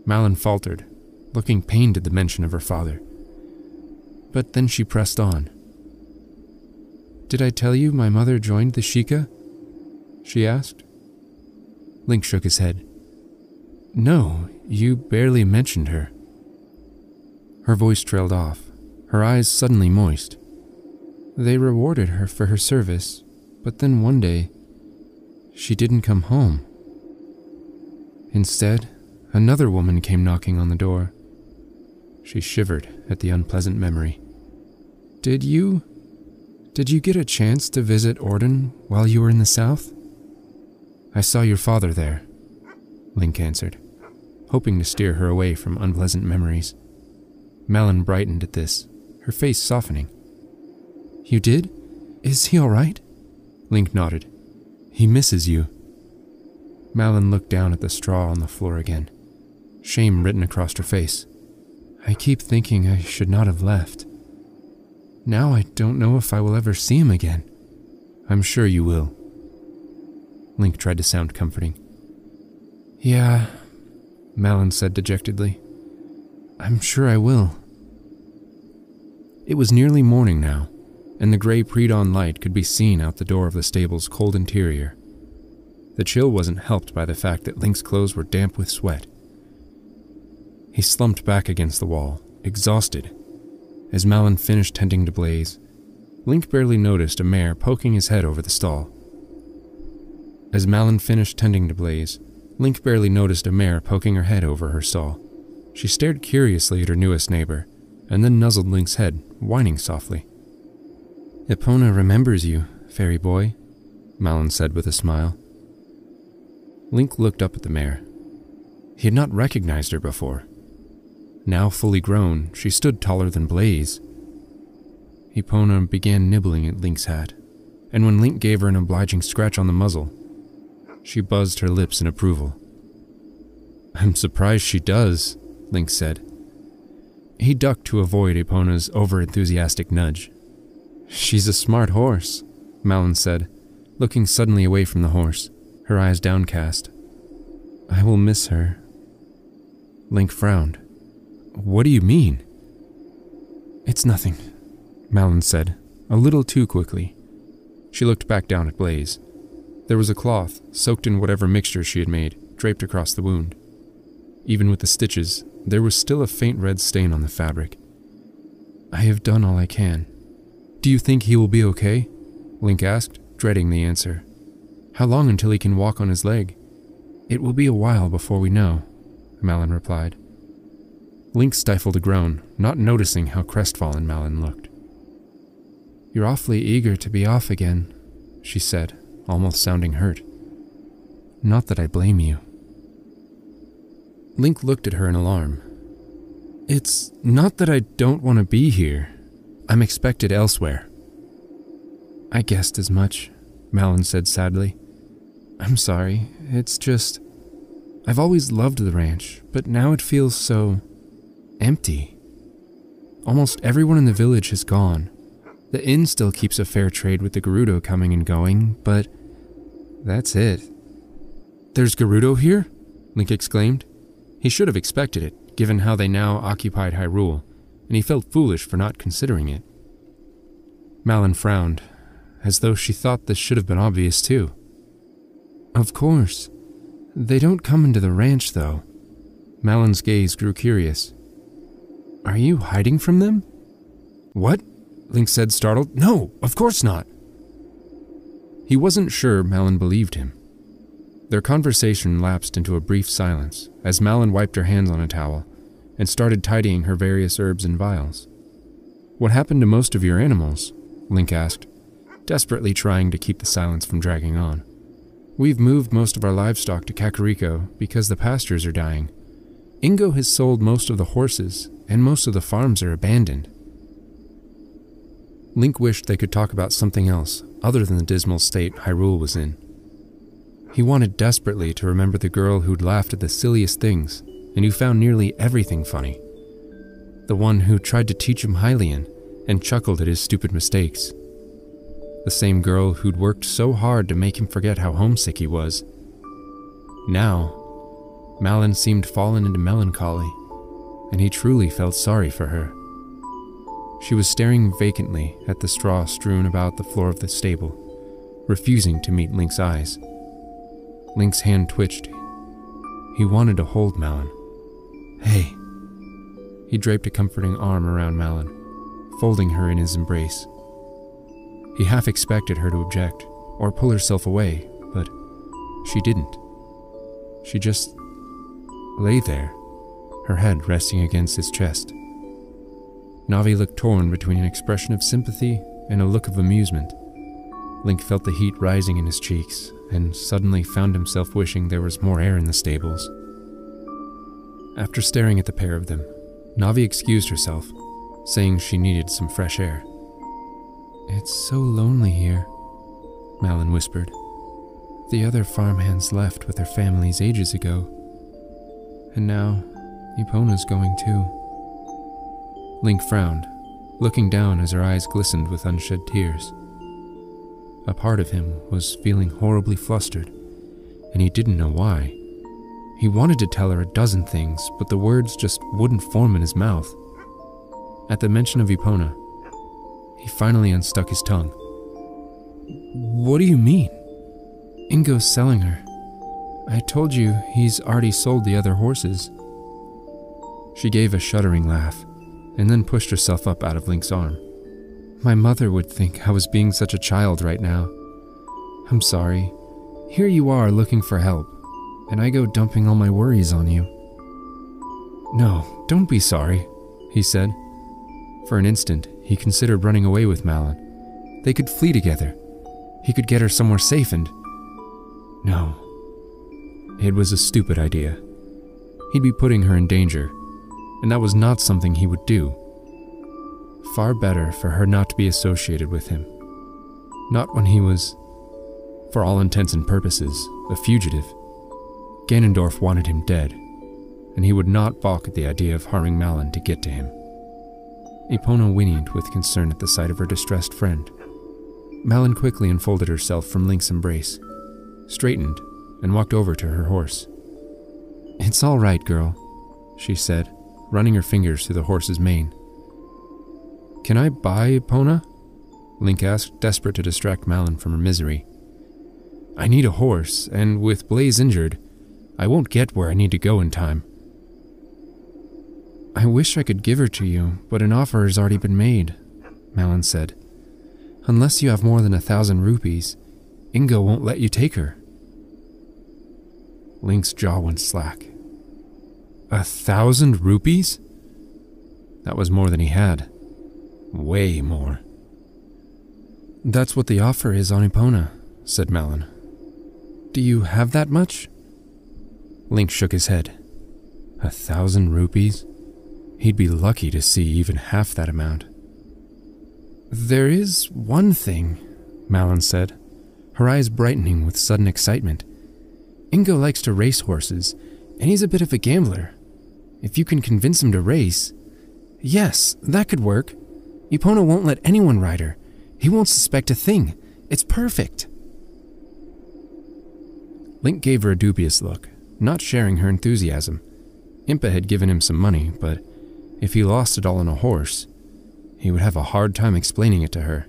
[SPEAKER 4] Malon faltered, looking pained at the mention of her father. But then she pressed on. Did I tell you my mother joined the Sheikah? She asked. Link shook his head. No, you barely mentioned her. Her voice trailed off, her eyes suddenly moist. They rewarded her for her service, but then one day, she didn't come home. Instead, another woman came knocking on the door. She shivered at the unpleasant memory. Did you. Did you get a chance to visit Ordon while you were in the South? I saw your father there, Link answered, hoping to steer her away from unpleasant memories. Malon brightened at this, her face softening. You did? Is he all right? Link nodded. He misses you. Malon looked down at the straw on the floor again, shame written across her face. I keep thinking I should not have left. Now I don't know if I will ever see him again. I'm sure you will. Link tried to sound comforting. Yeah, Malon said dejectedly. I'm sure I will. It was nearly morning now, and the gray pre-dawn light could be seen out the door of the stable's cold interior. The chill wasn't helped by the fact that Link's clothes were damp with sweat he slumped back against the wall, exhausted. As Malon finished tending to Blaze, Link barely noticed a mare poking his head over the stall. As Malon finished tending to Blaze, Link barely noticed a mare poking her head over her stall. She stared curiously at her newest neighbor, and then nuzzled Link's head, whining softly. Epona remembers you, fairy boy, Malon said with a smile. Link looked up at the mare. He had not recognized her before
[SPEAKER 1] Now fully grown, she stood taller than Blaze. Epona began nibbling at Link's hat, and when Link gave her an obliging scratch on the muzzle, she buzzed her lips in approval. I'm surprised she does, Link said. He ducked to avoid Epona's overenthusiastic nudge. She's a smart horse, Malon said, looking suddenly away from the horse, her eyes downcast. I will miss her. Link frowned. What do you mean? It's nothing, Malon said, a little too quickly. She looked back down at Blaze. There was a cloth, soaked in whatever mixture she had made, draped across the wound. Even with the stitches, there was still a faint red stain on the fabric. I have done all I can. Do you think he will be okay? Link asked, dreading the answer. How long until he can walk on his leg? It will be a while before we know, Malon replied. Link stifled a groan, not noticing how crestfallen Malon looked. You're awfully eager to be off again, she said, almost sounding hurt. Not that I blame you. Link looked at her in alarm. It's not that I don't want to be here. I'm expected elsewhere. I guessed as much, Malon said sadly. I'm sorry, it's just. I've always loved the ranch, but now it feels so empty. Almost everyone in the village has gone. The inn still keeps a fair trade with the Gerudo coming and going, but that's it. There's Gerudo here? Link exclaimed. He should have expected it, given how they now occupied Hyrule, and he felt foolish for not considering it. Malon frowned, as though she thought this should have been obvious too. Of course. They don't come into the ranch, though. Malon's gaze grew curious. Are you hiding from them? What? Link said, startled. No, of course not. He wasn't sure Malon believed him. Their conversation lapsed into a brief silence as Malon wiped her hands on a towel and started tidying her various herbs and vials. What happened to most of your animals? Link asked, desperately trying to keep the silence from dragging on. We've moved most of our livestock to Kakariko because the pastures are dying. Ingo has sold most of the horses, and most of the farms are abandoned. Link wished they could talk about something else other than the dismal state Hyrule was in. He wanted desperately to remember the girl who'd laughed at the silliest things and who found nearly everything funny. The one who tried to teach him Hylian and chuckled at his stupid mistakes. The same girl who'd worked so hard to make him forget how homesick he was. Now, Malon seemed fallen into melancholy, and he truly felt sorry for her. She was staring vacantly at the straw strewn about the floor of the stable, refusing to meet Link's eyes. Link's hand twitched. He wanted to hold Malon. Hey. He draped a comforting arm around Malon, folding her in his embrace. He half expected her to object or pull herself away, but she didn't. She just lay there, her head resting against his chest. Navi looked torn between an expression of sympathy and a look of amusement. Link felt the heat rising in his cheeks and suddenly found himself wishing there was more air in the stables. After staring at the pair of them, Navi excused herself, saying she needed some fresh air. It's so lonely here, Malon whispered. The other farmhands left with their families ages ago. And now, Epona's going too. Link frowned, looking down as her eyes glistened with unshed tears. A part of him was feeling horribly flustered, and he didn't know why. He wanted to tell her a dozen things, but the words just wouldn't form in his mouth. At the mention of Epona, he finally unstuck his tongue. What do you mean? Ingo's selling her. I told you he's already sold the other horses. She gave a shuddering laugh and then pushed herself up out of Link's arm. My mother would think I was being such a child right now. I'm sorry. Here you are looking for help, and I go dumping all my worries on you. No, don't be sorry, he said. For an instant, he considered running away with Malon. They could flee together. He could get her somewhere safe and. No. It was a stupid idea. He'd be putting her in danger, and that was not something he would do. Far better for her not to be associated with him. Not when he was, for all intents and purposes, a fugitive. Ganondorf wanted him dead, and he would not balk at the idea of harming Malon to get to him. Epona whinnied with concern at the sight of her distressed friend. Malon quickly unfolded herself from Link's embrace, straightened, and walked over to her horse. It's all right, girl, she said, running her fingers through the horse's mane. Can I buy Epona? Link asked, desperate to distract Malon from her misery. I need a horse, and with Blaze injured, I won't get where I need to go in time. I wish I could give her to you, but an offer has already been made, Malon said. Unless you have more than a thousand rupees, Ingo won't let you take her. Link's jaw went slack. A thousand rupees? That was more than he had. Way more. That's what the offer is on Epona, said Malon. Do you have that much? Link shook his head. A thousand rupees? He'd be lucky to see even half that amount. There is one thing, Malon said, her eyes brightening with sudden excitement. Ingo likes to race horses, and he's a bit of a gambler. If you can convince him to race. Yes, that could work. Epona won't let anyone ride her. He won't suspect a thing. It's perfect. Link gave her a dubious look, not sharing her enthusiasm. Impa had given him some money, but if he lost it all on a horse, he would have a hard time explaining it to her.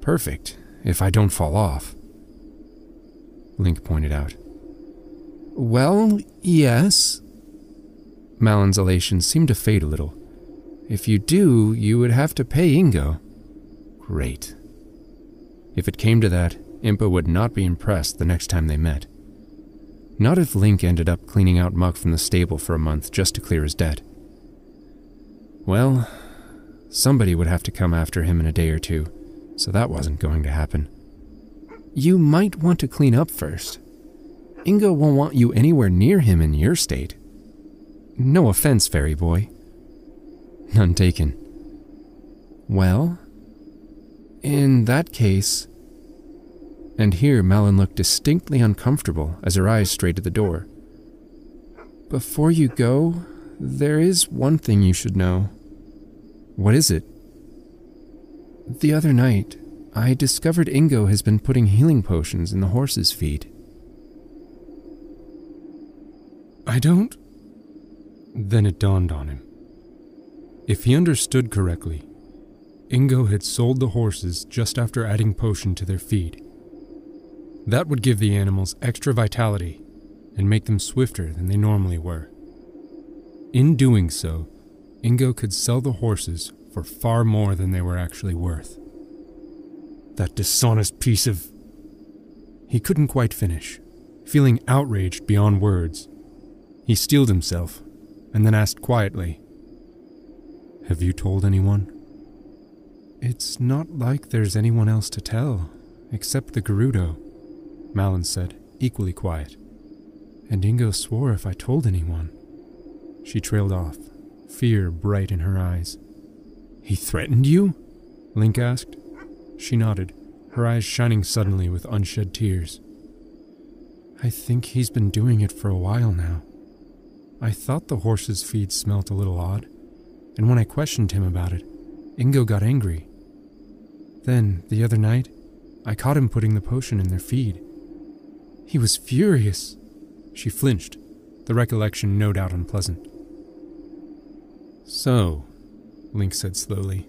[SPEAKER 1] Perfect, if I don't fall off, Link pointed out. Well, yes. Malon's elation seemed to fade a little. If you do, you would have to pay Ingo. Great. If it came to that, Impa would not be impressed the next time they met. Not if Link ended up cleaning out muck from the stable for a month just to clear his debt. Well, somebody would have to come after him in a day or two, so that wasn't going to happen. You might want to clean up first. Ingo won't want you anywhere near him in your state. No offense, fairy boy. None taken. Well, in that case. And here Malon looked distinctly uncomfortable as her eyes strayed to the door. Before you go, there is one thing you should know. What is it? The other night, I discovered Ingo has been putting healing potions in the horse's feed. I don't. Then it dawned on him. If he understood correctly, Ingo had sold the horses just after adding potion to their feed. That would give the animals extra vitality and make them swifter than they normally were. In doing so, Ingo could sell the horses for far more than they were actually worth. That dishonest piece of. He couldn't quite finish, feeling outraged beyond words. He steeled himself and then asked quietly, Have you told anyone? It's not like there's anyone else to tell, except the Gerudo, Malon said, equally quiet. And Ingo swore if I told anyone. She trailed off, fear bright in her eyes. He threatened you? Link asked. She nodded, her eyes shining suddenly with unshed tears. I think he's been doing it for a while now. I thought the horse's feed smelt a little odd, and when I questioned him about it, Ingo got angry. Then, the other night, I caught him putting the potion in their feed. He was furious. She flinched, the recollection no doubt unpleasant. So, Link said slowly,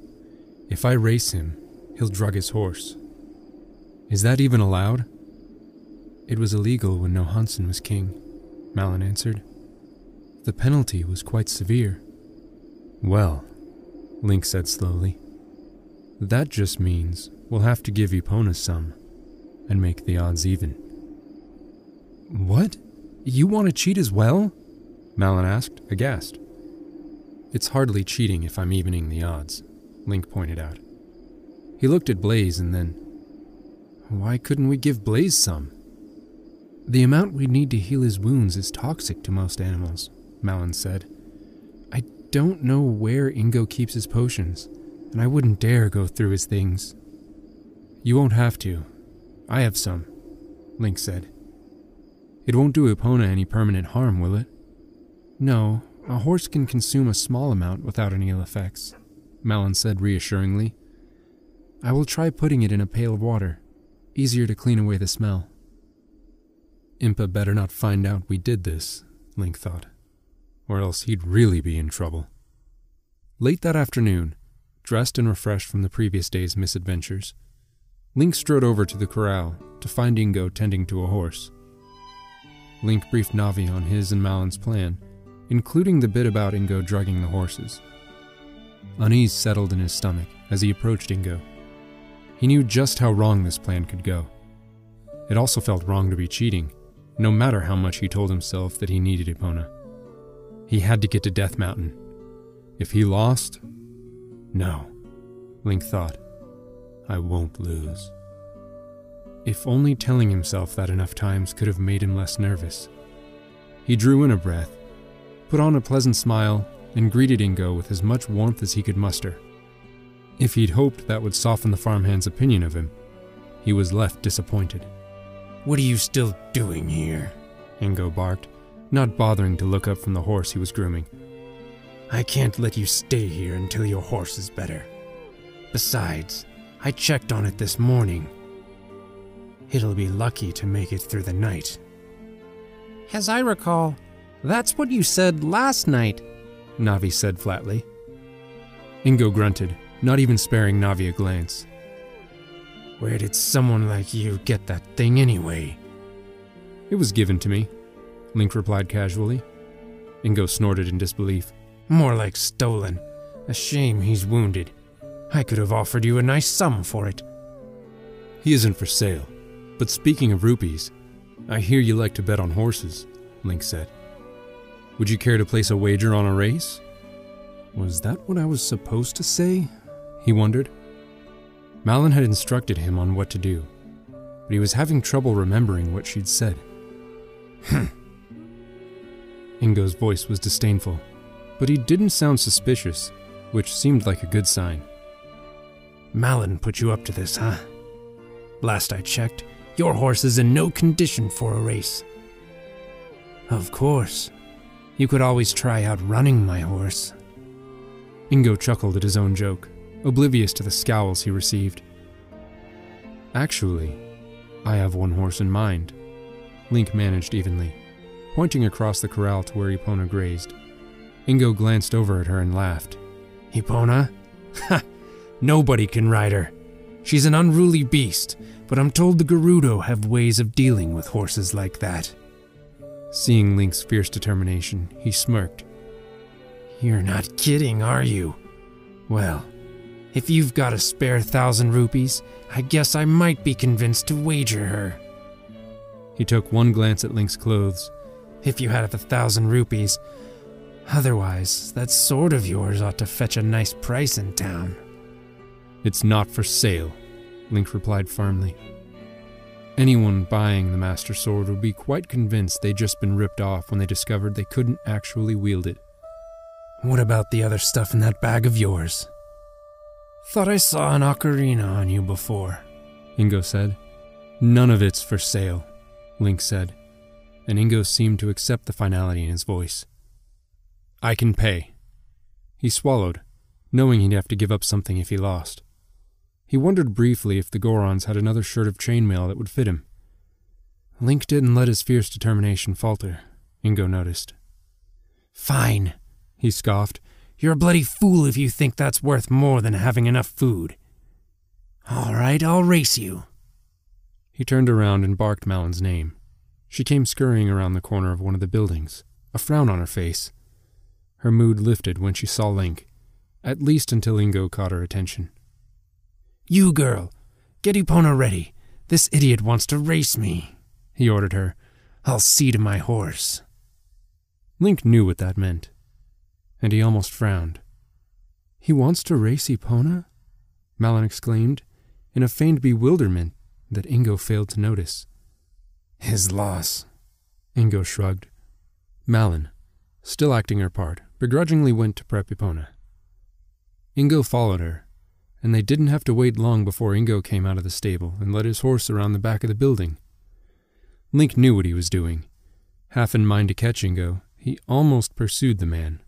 [SPEAKER 1] if I race him, he'll drug his horse. Is that even allowed? It was illegal when Nohansen was king, Malon answered. The penalty was quite severe. Well, Link said slowly, that just means we'll have to give Epona some and make the odds even. What? You want to cheat as well? Malon asked, aghast. It's hardly cheating if I'm evening the odds, Link pointed out. He looked at Blaze and then. Why couldn't we give Blaze some? The amount we'd need to heal his wounds is toxic to most animals,
[SPEAKER 2] Malon said. I don't know where Ingo keeps his potions, and I wouldn't dare go through his things. You won't have to. I have some, Link said. It won't do Epona any permanent harm, will it? No, a horse can consume a small amount without any ill effects, Malon said reassuringly. I will try putting it in a pail of water. Easier to clean away the smell. Impa better not find out we did this, Link thought, or else he'd really be in trouble. Late that afternoon, dressed and refreshed from the previous day's misadventures, Link strode over to the corral to find Ingo tending to a horse. Link briefed Navi on his and Malon's plan, including the bit about Ingo drugging the horses. Unease settled in his stomach as he approached Ingo. He knew just how wrong this plan could go. It also felt wrong to be cheating, no matter how much he told himself that he needed Epona. He had to get to Death Mountain. If he lost, no, Link thought, I won't lose. If only telling himself that enough times could have made him less nervous. He drew in a breath, put on a pleasant smile, and greeted Ingo with as much warmth as he could muster. If he'd hoped that would soften the farmhand's opinion of him, he was left disappointed.
[SPEAKER 3] What are you still doing here?
[SPEAKER 2] Ingo barked, not bothering to look up from the horse he was grooming.
[SPEAKER 3] I can't let you stay here until your horse is better. Besides, I checked on it this morning. It'll be lucky to make it through the night.
[SPEAKER 4] As I recall, that's what you said last night, Navi said flatly.
[SPEAKER 2] Ingo grunted, not even sparing Navi a glance.
[SPEAKER 3] Where did someone like you get that thing anyway?
[SPEAKER 2] It was given to me, Link replied casually. Ingo snorted in disbelief.
[SPEAKER 3] More like stolen. A shame he's wounded. I could have offered you a nice sum for it.
[SPEAKER 2] He isn't for sale. But speaking of rupees, I hear you like to bet on horses, Link said. Would you care to place a wager on a race? Was that what I was supposed to say? He wondered. Malon had instructed him on what to do, but he was having trouble remembering what she'd said.
[SPEAKER 3] Hmm.
[SPEAKER 2] Ingo's voice was disdainful, but he didn't sound suspicious, which seemed like a good sign.
[SPEAKER 3] Malon put you up to this, huh? Last I checked, your horse is in no condition for a race. Of course. You could always try outrunning my horse.
[SPEAKER 2] Ingo chuckled at his own joke, oblivious to the scowls he received. Actually, I have one horse in mind, Link managed evenly, pointing across the corral to where Epona grazed. Ingo glanced over at her and laughed.
[SPEAKER 3] Epona? Ha! Nobody can ride her. She's an unruly beast, but I'm told the Gerudo have ways of dealing with horses like that.
[SPEAKER 2] Seeing Link's fierce determination, he smirked.
[SPEAKER 3] You're not kidding, are you? Well, if you've got a spare thousand rupees, I guess I might be convinced to wager her.
[SPEAKER 2] He took one glance at Link's clothes.
[SPEAKER 3] If you had a thousand rupees. Otherwise, that sword of yours ought to fetch a nice price in town.
[SPEAKER 2] It's not for sale, Link replied firmly. Anyone buying the Master Sword would be quite convinced they'd just been ripped off when they discovered they couldn't actually wield it.
[SPEAKER 3] What about the other stuff in that bag of yours? Thought I saw an ocarina on you before,
[SPEAKER 2] Ingo said. None of it's for sale, Link said, and Ingo seemed to accept the finality in his voice. I can pay. He swallowed, knowing he'd have to give up something if he lost. He wondered briefly if the Gorons had another shirt of chainmail that would fit him. Link didn't let his fierce determination falter, Ingo noticed.
[SPEAKER 3] Fine, he scoffed. You're a bloody fool if you think that's worth more than having enough food. All right, I'll race you.
[SPEAKER 2] He turned around and barked Malon's name. She came scurrying around the corner of one of the buildings, a frown on her face. Her mood lifted when she saw Link, at least until Ingo caught her attention.
[SPEAKER 3] You girl, get Epona ready. This idiot wants to race me, he ordered her. I'll see to my horse.
[SPEAKER 2] Link knew what that meant, and he almost frowned. He wants to race Epona? Malon exclaimed, in a feigned bewilderment that Ingo failed to notice.
[SPEAKER 3] His loss.
[SPEAKER 2] Ingo shrugged. Malon,
[SPEAKER 1] still acting her part, begrudgingly went to prep Epona. Ingo followed her, and they didn't have to wait long before Ingo came out of the stable and led his horse around the back of the building. Link knew what he was doing. Half in mind to catch Ingo, he almost pursued the man.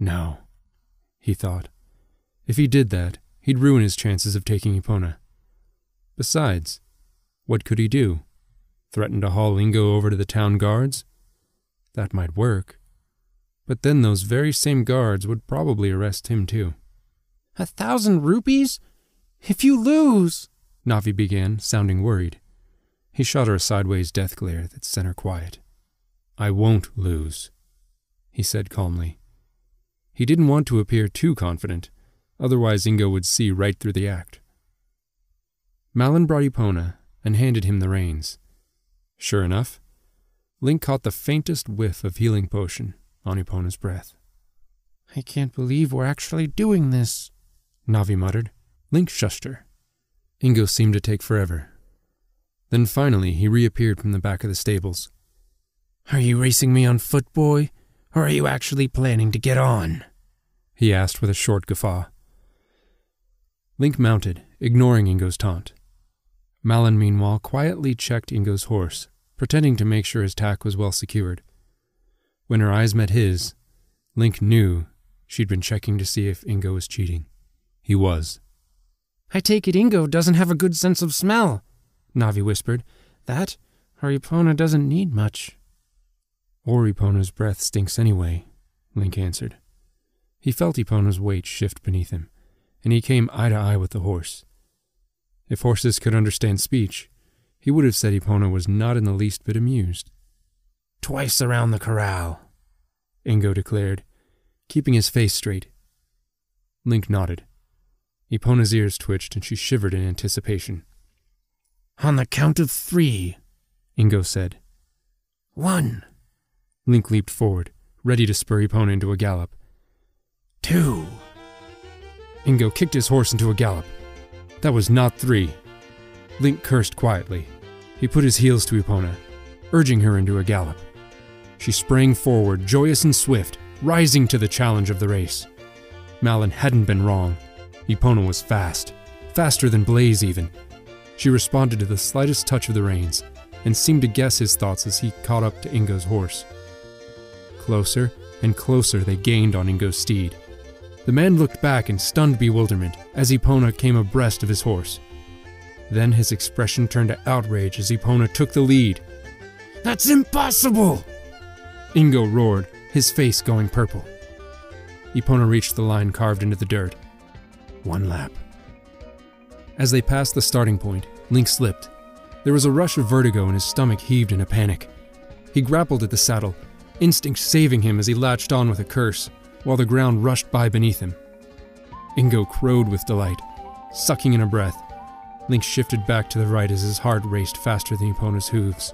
[SPEAKER 1] No, he thought. If he did that, he'd ruin his chances of taking Epona. Besides, what could he do? Threaten to haul Ingo over to the town guards? That might work. But then those very same guards would probably arrest him too.
[SPEAKER 4] A thousand rupees? If you lose,
[SPEAKER 1] Navi began, sounding worried. He shot her a sideways death glare that sent her quiet. I won't lose, he said calmly. He didn't want to appear too confident, otherwise Ingo would see right through the act. Malon brought Epona and handed him the reins. Sure enough, Link caught the faintest whiff of healing potion on Epona's breath.
[SPEAKER 4] I can't believe we're actually doing this, Navi muttered.
[SPEAKER 1] Link shushed her. Ingo seemed to take forever. Then finally he reappeared from the back of the stables.
[SPEAKER 3] Are you racing me on foot, boy, or are you actually planning to get on?
[SPEAKER 1] he asked with a short guffaw. Link mounted, ignoring Ingo's taunt. Malon, meanwhile, quietly checked Ingo's horse, pretending to make sure his tack was well secured. When her eyes met his, Link knew she'd been checking to see if Ingo was cheating. He was.
[SPEAKER 4] I take it Ingo doesn't have a good sense of smell, Navi whispered. That, or doesn't need much.
[SPEAKER 1] Or breath stinks anyway, Link answered. He felt Epona's weight shift beneath him, and he came eye to eye with the horse. If horses could understand speech, he would have said Epona was not in the least bit amused.
[SPEAKER 3] Twice around the corral,
[SPEAKER 1] Ingo declared, keeping his face straight. Link nodded. Epona's ears twitched and she shivered in anticipation.
[SPEAKER 3] On the count of three,
[SPEAKER 1] Ingo said.
[SPEAKER 3] One.
[SPEAKER 1] Link leaped forward, ready to spur Epona into a gallop.
[SPEAKER 3] Two.
[SPEAKER 1] Ingo kicked his horse into a gallop. That was not three. Link cursed quietly. He put his heels to Epona, urging her into a gallop. She sprang forward, joyous and swift, rising to the challenge of the race. Malon hadn't been wrong. Epona was fast, faster than Blaze even. She responded to the slightest touch of the reins, and seemed to guess his thoughts as he caught up to Ingo's horse. Closer and closer they gained on Ingo's steed. The man looked back in stunned bewilderment as Epona came abreast of his horse. Then his expression turned to outrage as Epona took the lead.
[SPEAKER 3] That's impossible!
[SPEAKER 1] Ingo roared, his face going purple. Epona reached the line carved into the dirt. One lap. As they passed the starting point, Link slipped. There was a rush of vertigo and his stomach heaved in a panic. He grappled at the saddle, instinct saving him as he latched on with a curse, while the ground rushed by beneath him. Ingo crowed with delight, sucking in a breath. Link shifted back to the right as his heart raced faster than Epona's hooves.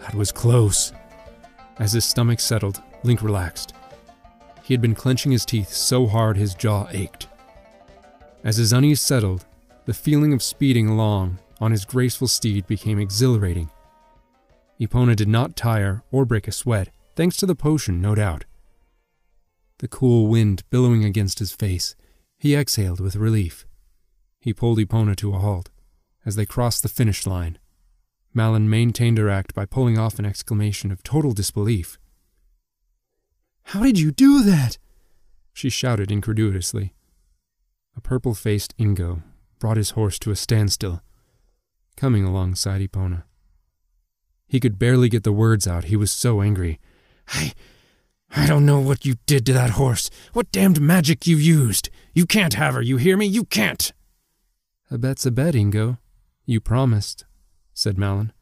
[SPEAKER 1] That was close. As his stomach settled, Link relaxed. He had been clenching his teeth so hard his jaw ached. As his unease settled, the feeling of speeding along on his graceful steed became exhilarating. Epona did not tire or break a sweat, thanks to the potion, no doubt. The cool wind billowing against his face, he exhaled with relief. He pulled Epona to a halt as they crossed the finish line. Malon maintained her act by pulling off an exclamation of total disbelief.
[SPEAKER 4] How did you do that?
[SPEAKER 1] She shouted incredulously. A purple faced Ingo brought his horse to a standstill, coming alongside Epona. He could barely get the words out, he was so angry.
[SPEAKER 3] I. I don't know what you did to that horse, what damned magic you used. You can't have her, you hear me? You can't!
[SPEAKER 1] A bet's a bet, Ingo. You promised, said Malon.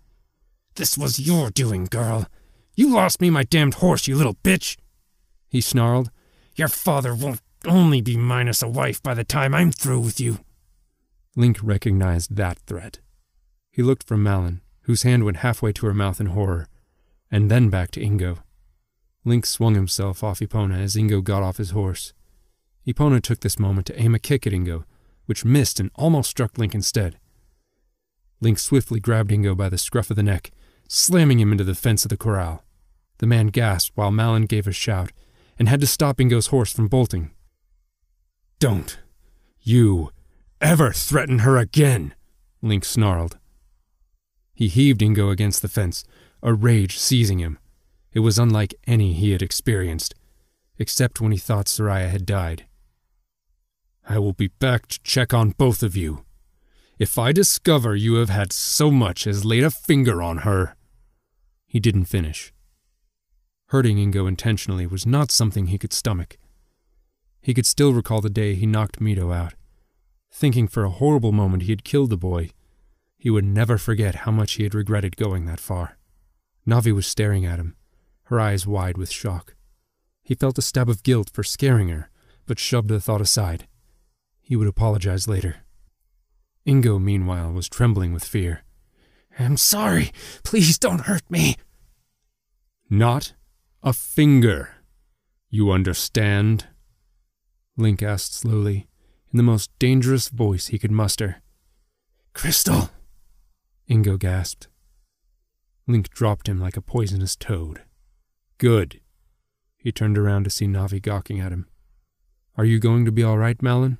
[SPEAKER 3] This was your doing, girl. You lost me my damned horse, you little bitch!
[SPEAKER 1] He snarled.
[SPEAKER 3] Your father won't only be minus a wife by the time I'm through with you.
[SPEAKER 1] Link recognized that threat. He looked from Malon, whose hand went halfway to her mouth in horror, and then back to Ingo. Link swung himself off Epona as Ingo got off his horse. Epona took this moment to aim a kick at Ingo, which missed and almost struck Link instead. Link swiftly grabbed Ingo by the scruff of the neck, slamming him into the fence of the corral. The man gasped while Malon gave a shout and had to stop Ingo's horse from bolting.
[SPEAKER 4] Don't you ever threaten her again, Link snarled.
[SPEAKER 1] He heaved Ingo against the fence, a rage seizing him. It was unlike any he had experienced, except when he thought Saria had died.
[SPEAKER 4] I will be back to check on both of you. If I discover you have had so much as laid a finger on her.
[SPEAKER 1] He didn't finish. Hurting Ingo intentionally was not something he could stomach. He could still recall the day he knocked Mido out. Thinking for a horrible moment he had killed the boy, he would never forget how much he had regretted going that far. Navi was staring at him, her eyes wide with shock. He felt a stab of guilt for scaring her, but shoved the thought aside. He would apologize later. Ingo, meanwhile, was trembling with fear.
[SPEAKER 3] I'm sorry. Please don't hurt me.
[SPEAKER 4] Not a finger. You understand?
[SPEAKER 1] Link asked slowly, in the most dangerous voice he could muster.
[SPEAKER 3] Crystal!
[SPEAKER 1] Ingo gasped. Link dropped him like a poisonous toad.
[SPEAKER 4] Good.
[SPEAKER 1] He turned around to see Navi gawking at him. Are you going to be all right, Malon?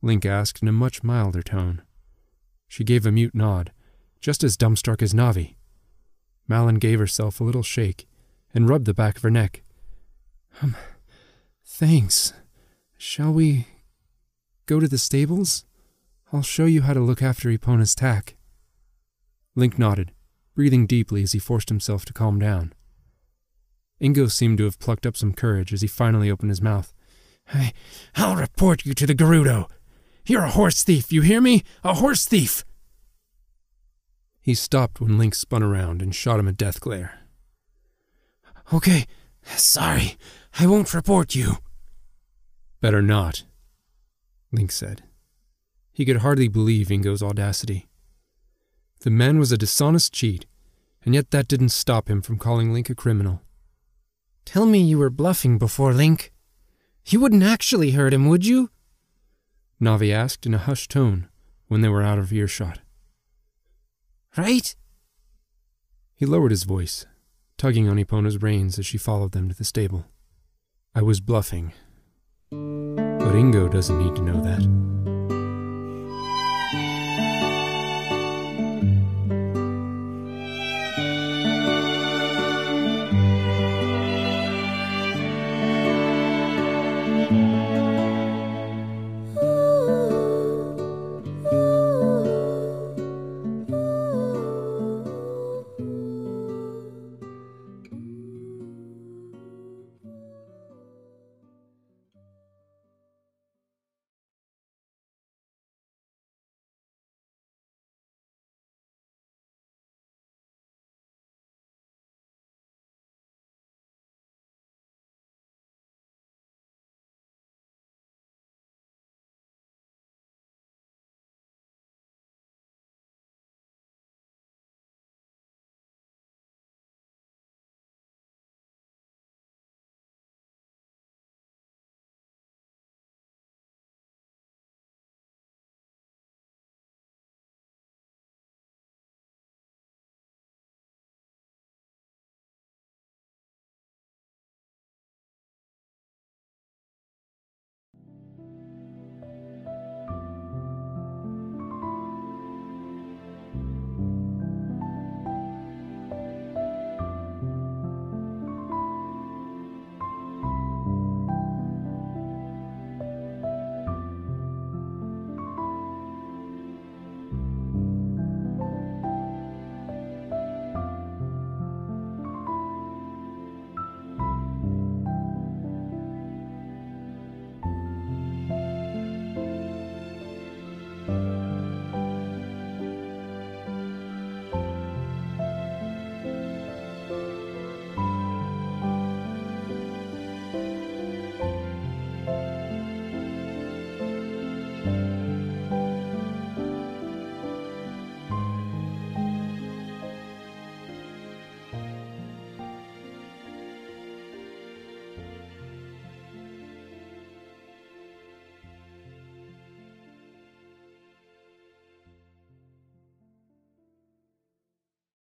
[SPEAKER 1] Link asked in a much milder tone. She gave a mute nod, just as dumbstruck as Navi. Malon gave herself a little shake and rubbed the back of her neck. Um, thanks. Shall we go to the stables? I'll show you how to look after Epona's tack. Link nodded, breathing deeply as he forced himself to calm down. Ingo seemed to have plucked up some courage as he finally opened his mouth.
[SPEAKER 3] I, I'll report you to the Gerudo. You're a horse thief, you hear me? A horse thief!
[SPEAKER 1] He stopped when Link spun around and shot him a death glare.
[SPEAKER 3] Okay, sorry. I won't report you.
[SPEAKER 1] Better not, Link said. He could hardly believe Ingo's audacity. The man was a dishonest cheat, and yet that didn't stop him from calling Link a criminal.
[SPEAKER 3] Tell me you were bluffing before, Link. You wouldn't actually hurt him, would you?
[SPEAKER 1] Navi asked in a hushed tone when they were out of earshot.
[SPEAKER 3] Right?
[SPEAKER 1] He lowered his voice, tugging on Epona's reins as she followed them to the stable. I was bluffing. But Ingo doesn't need to know that.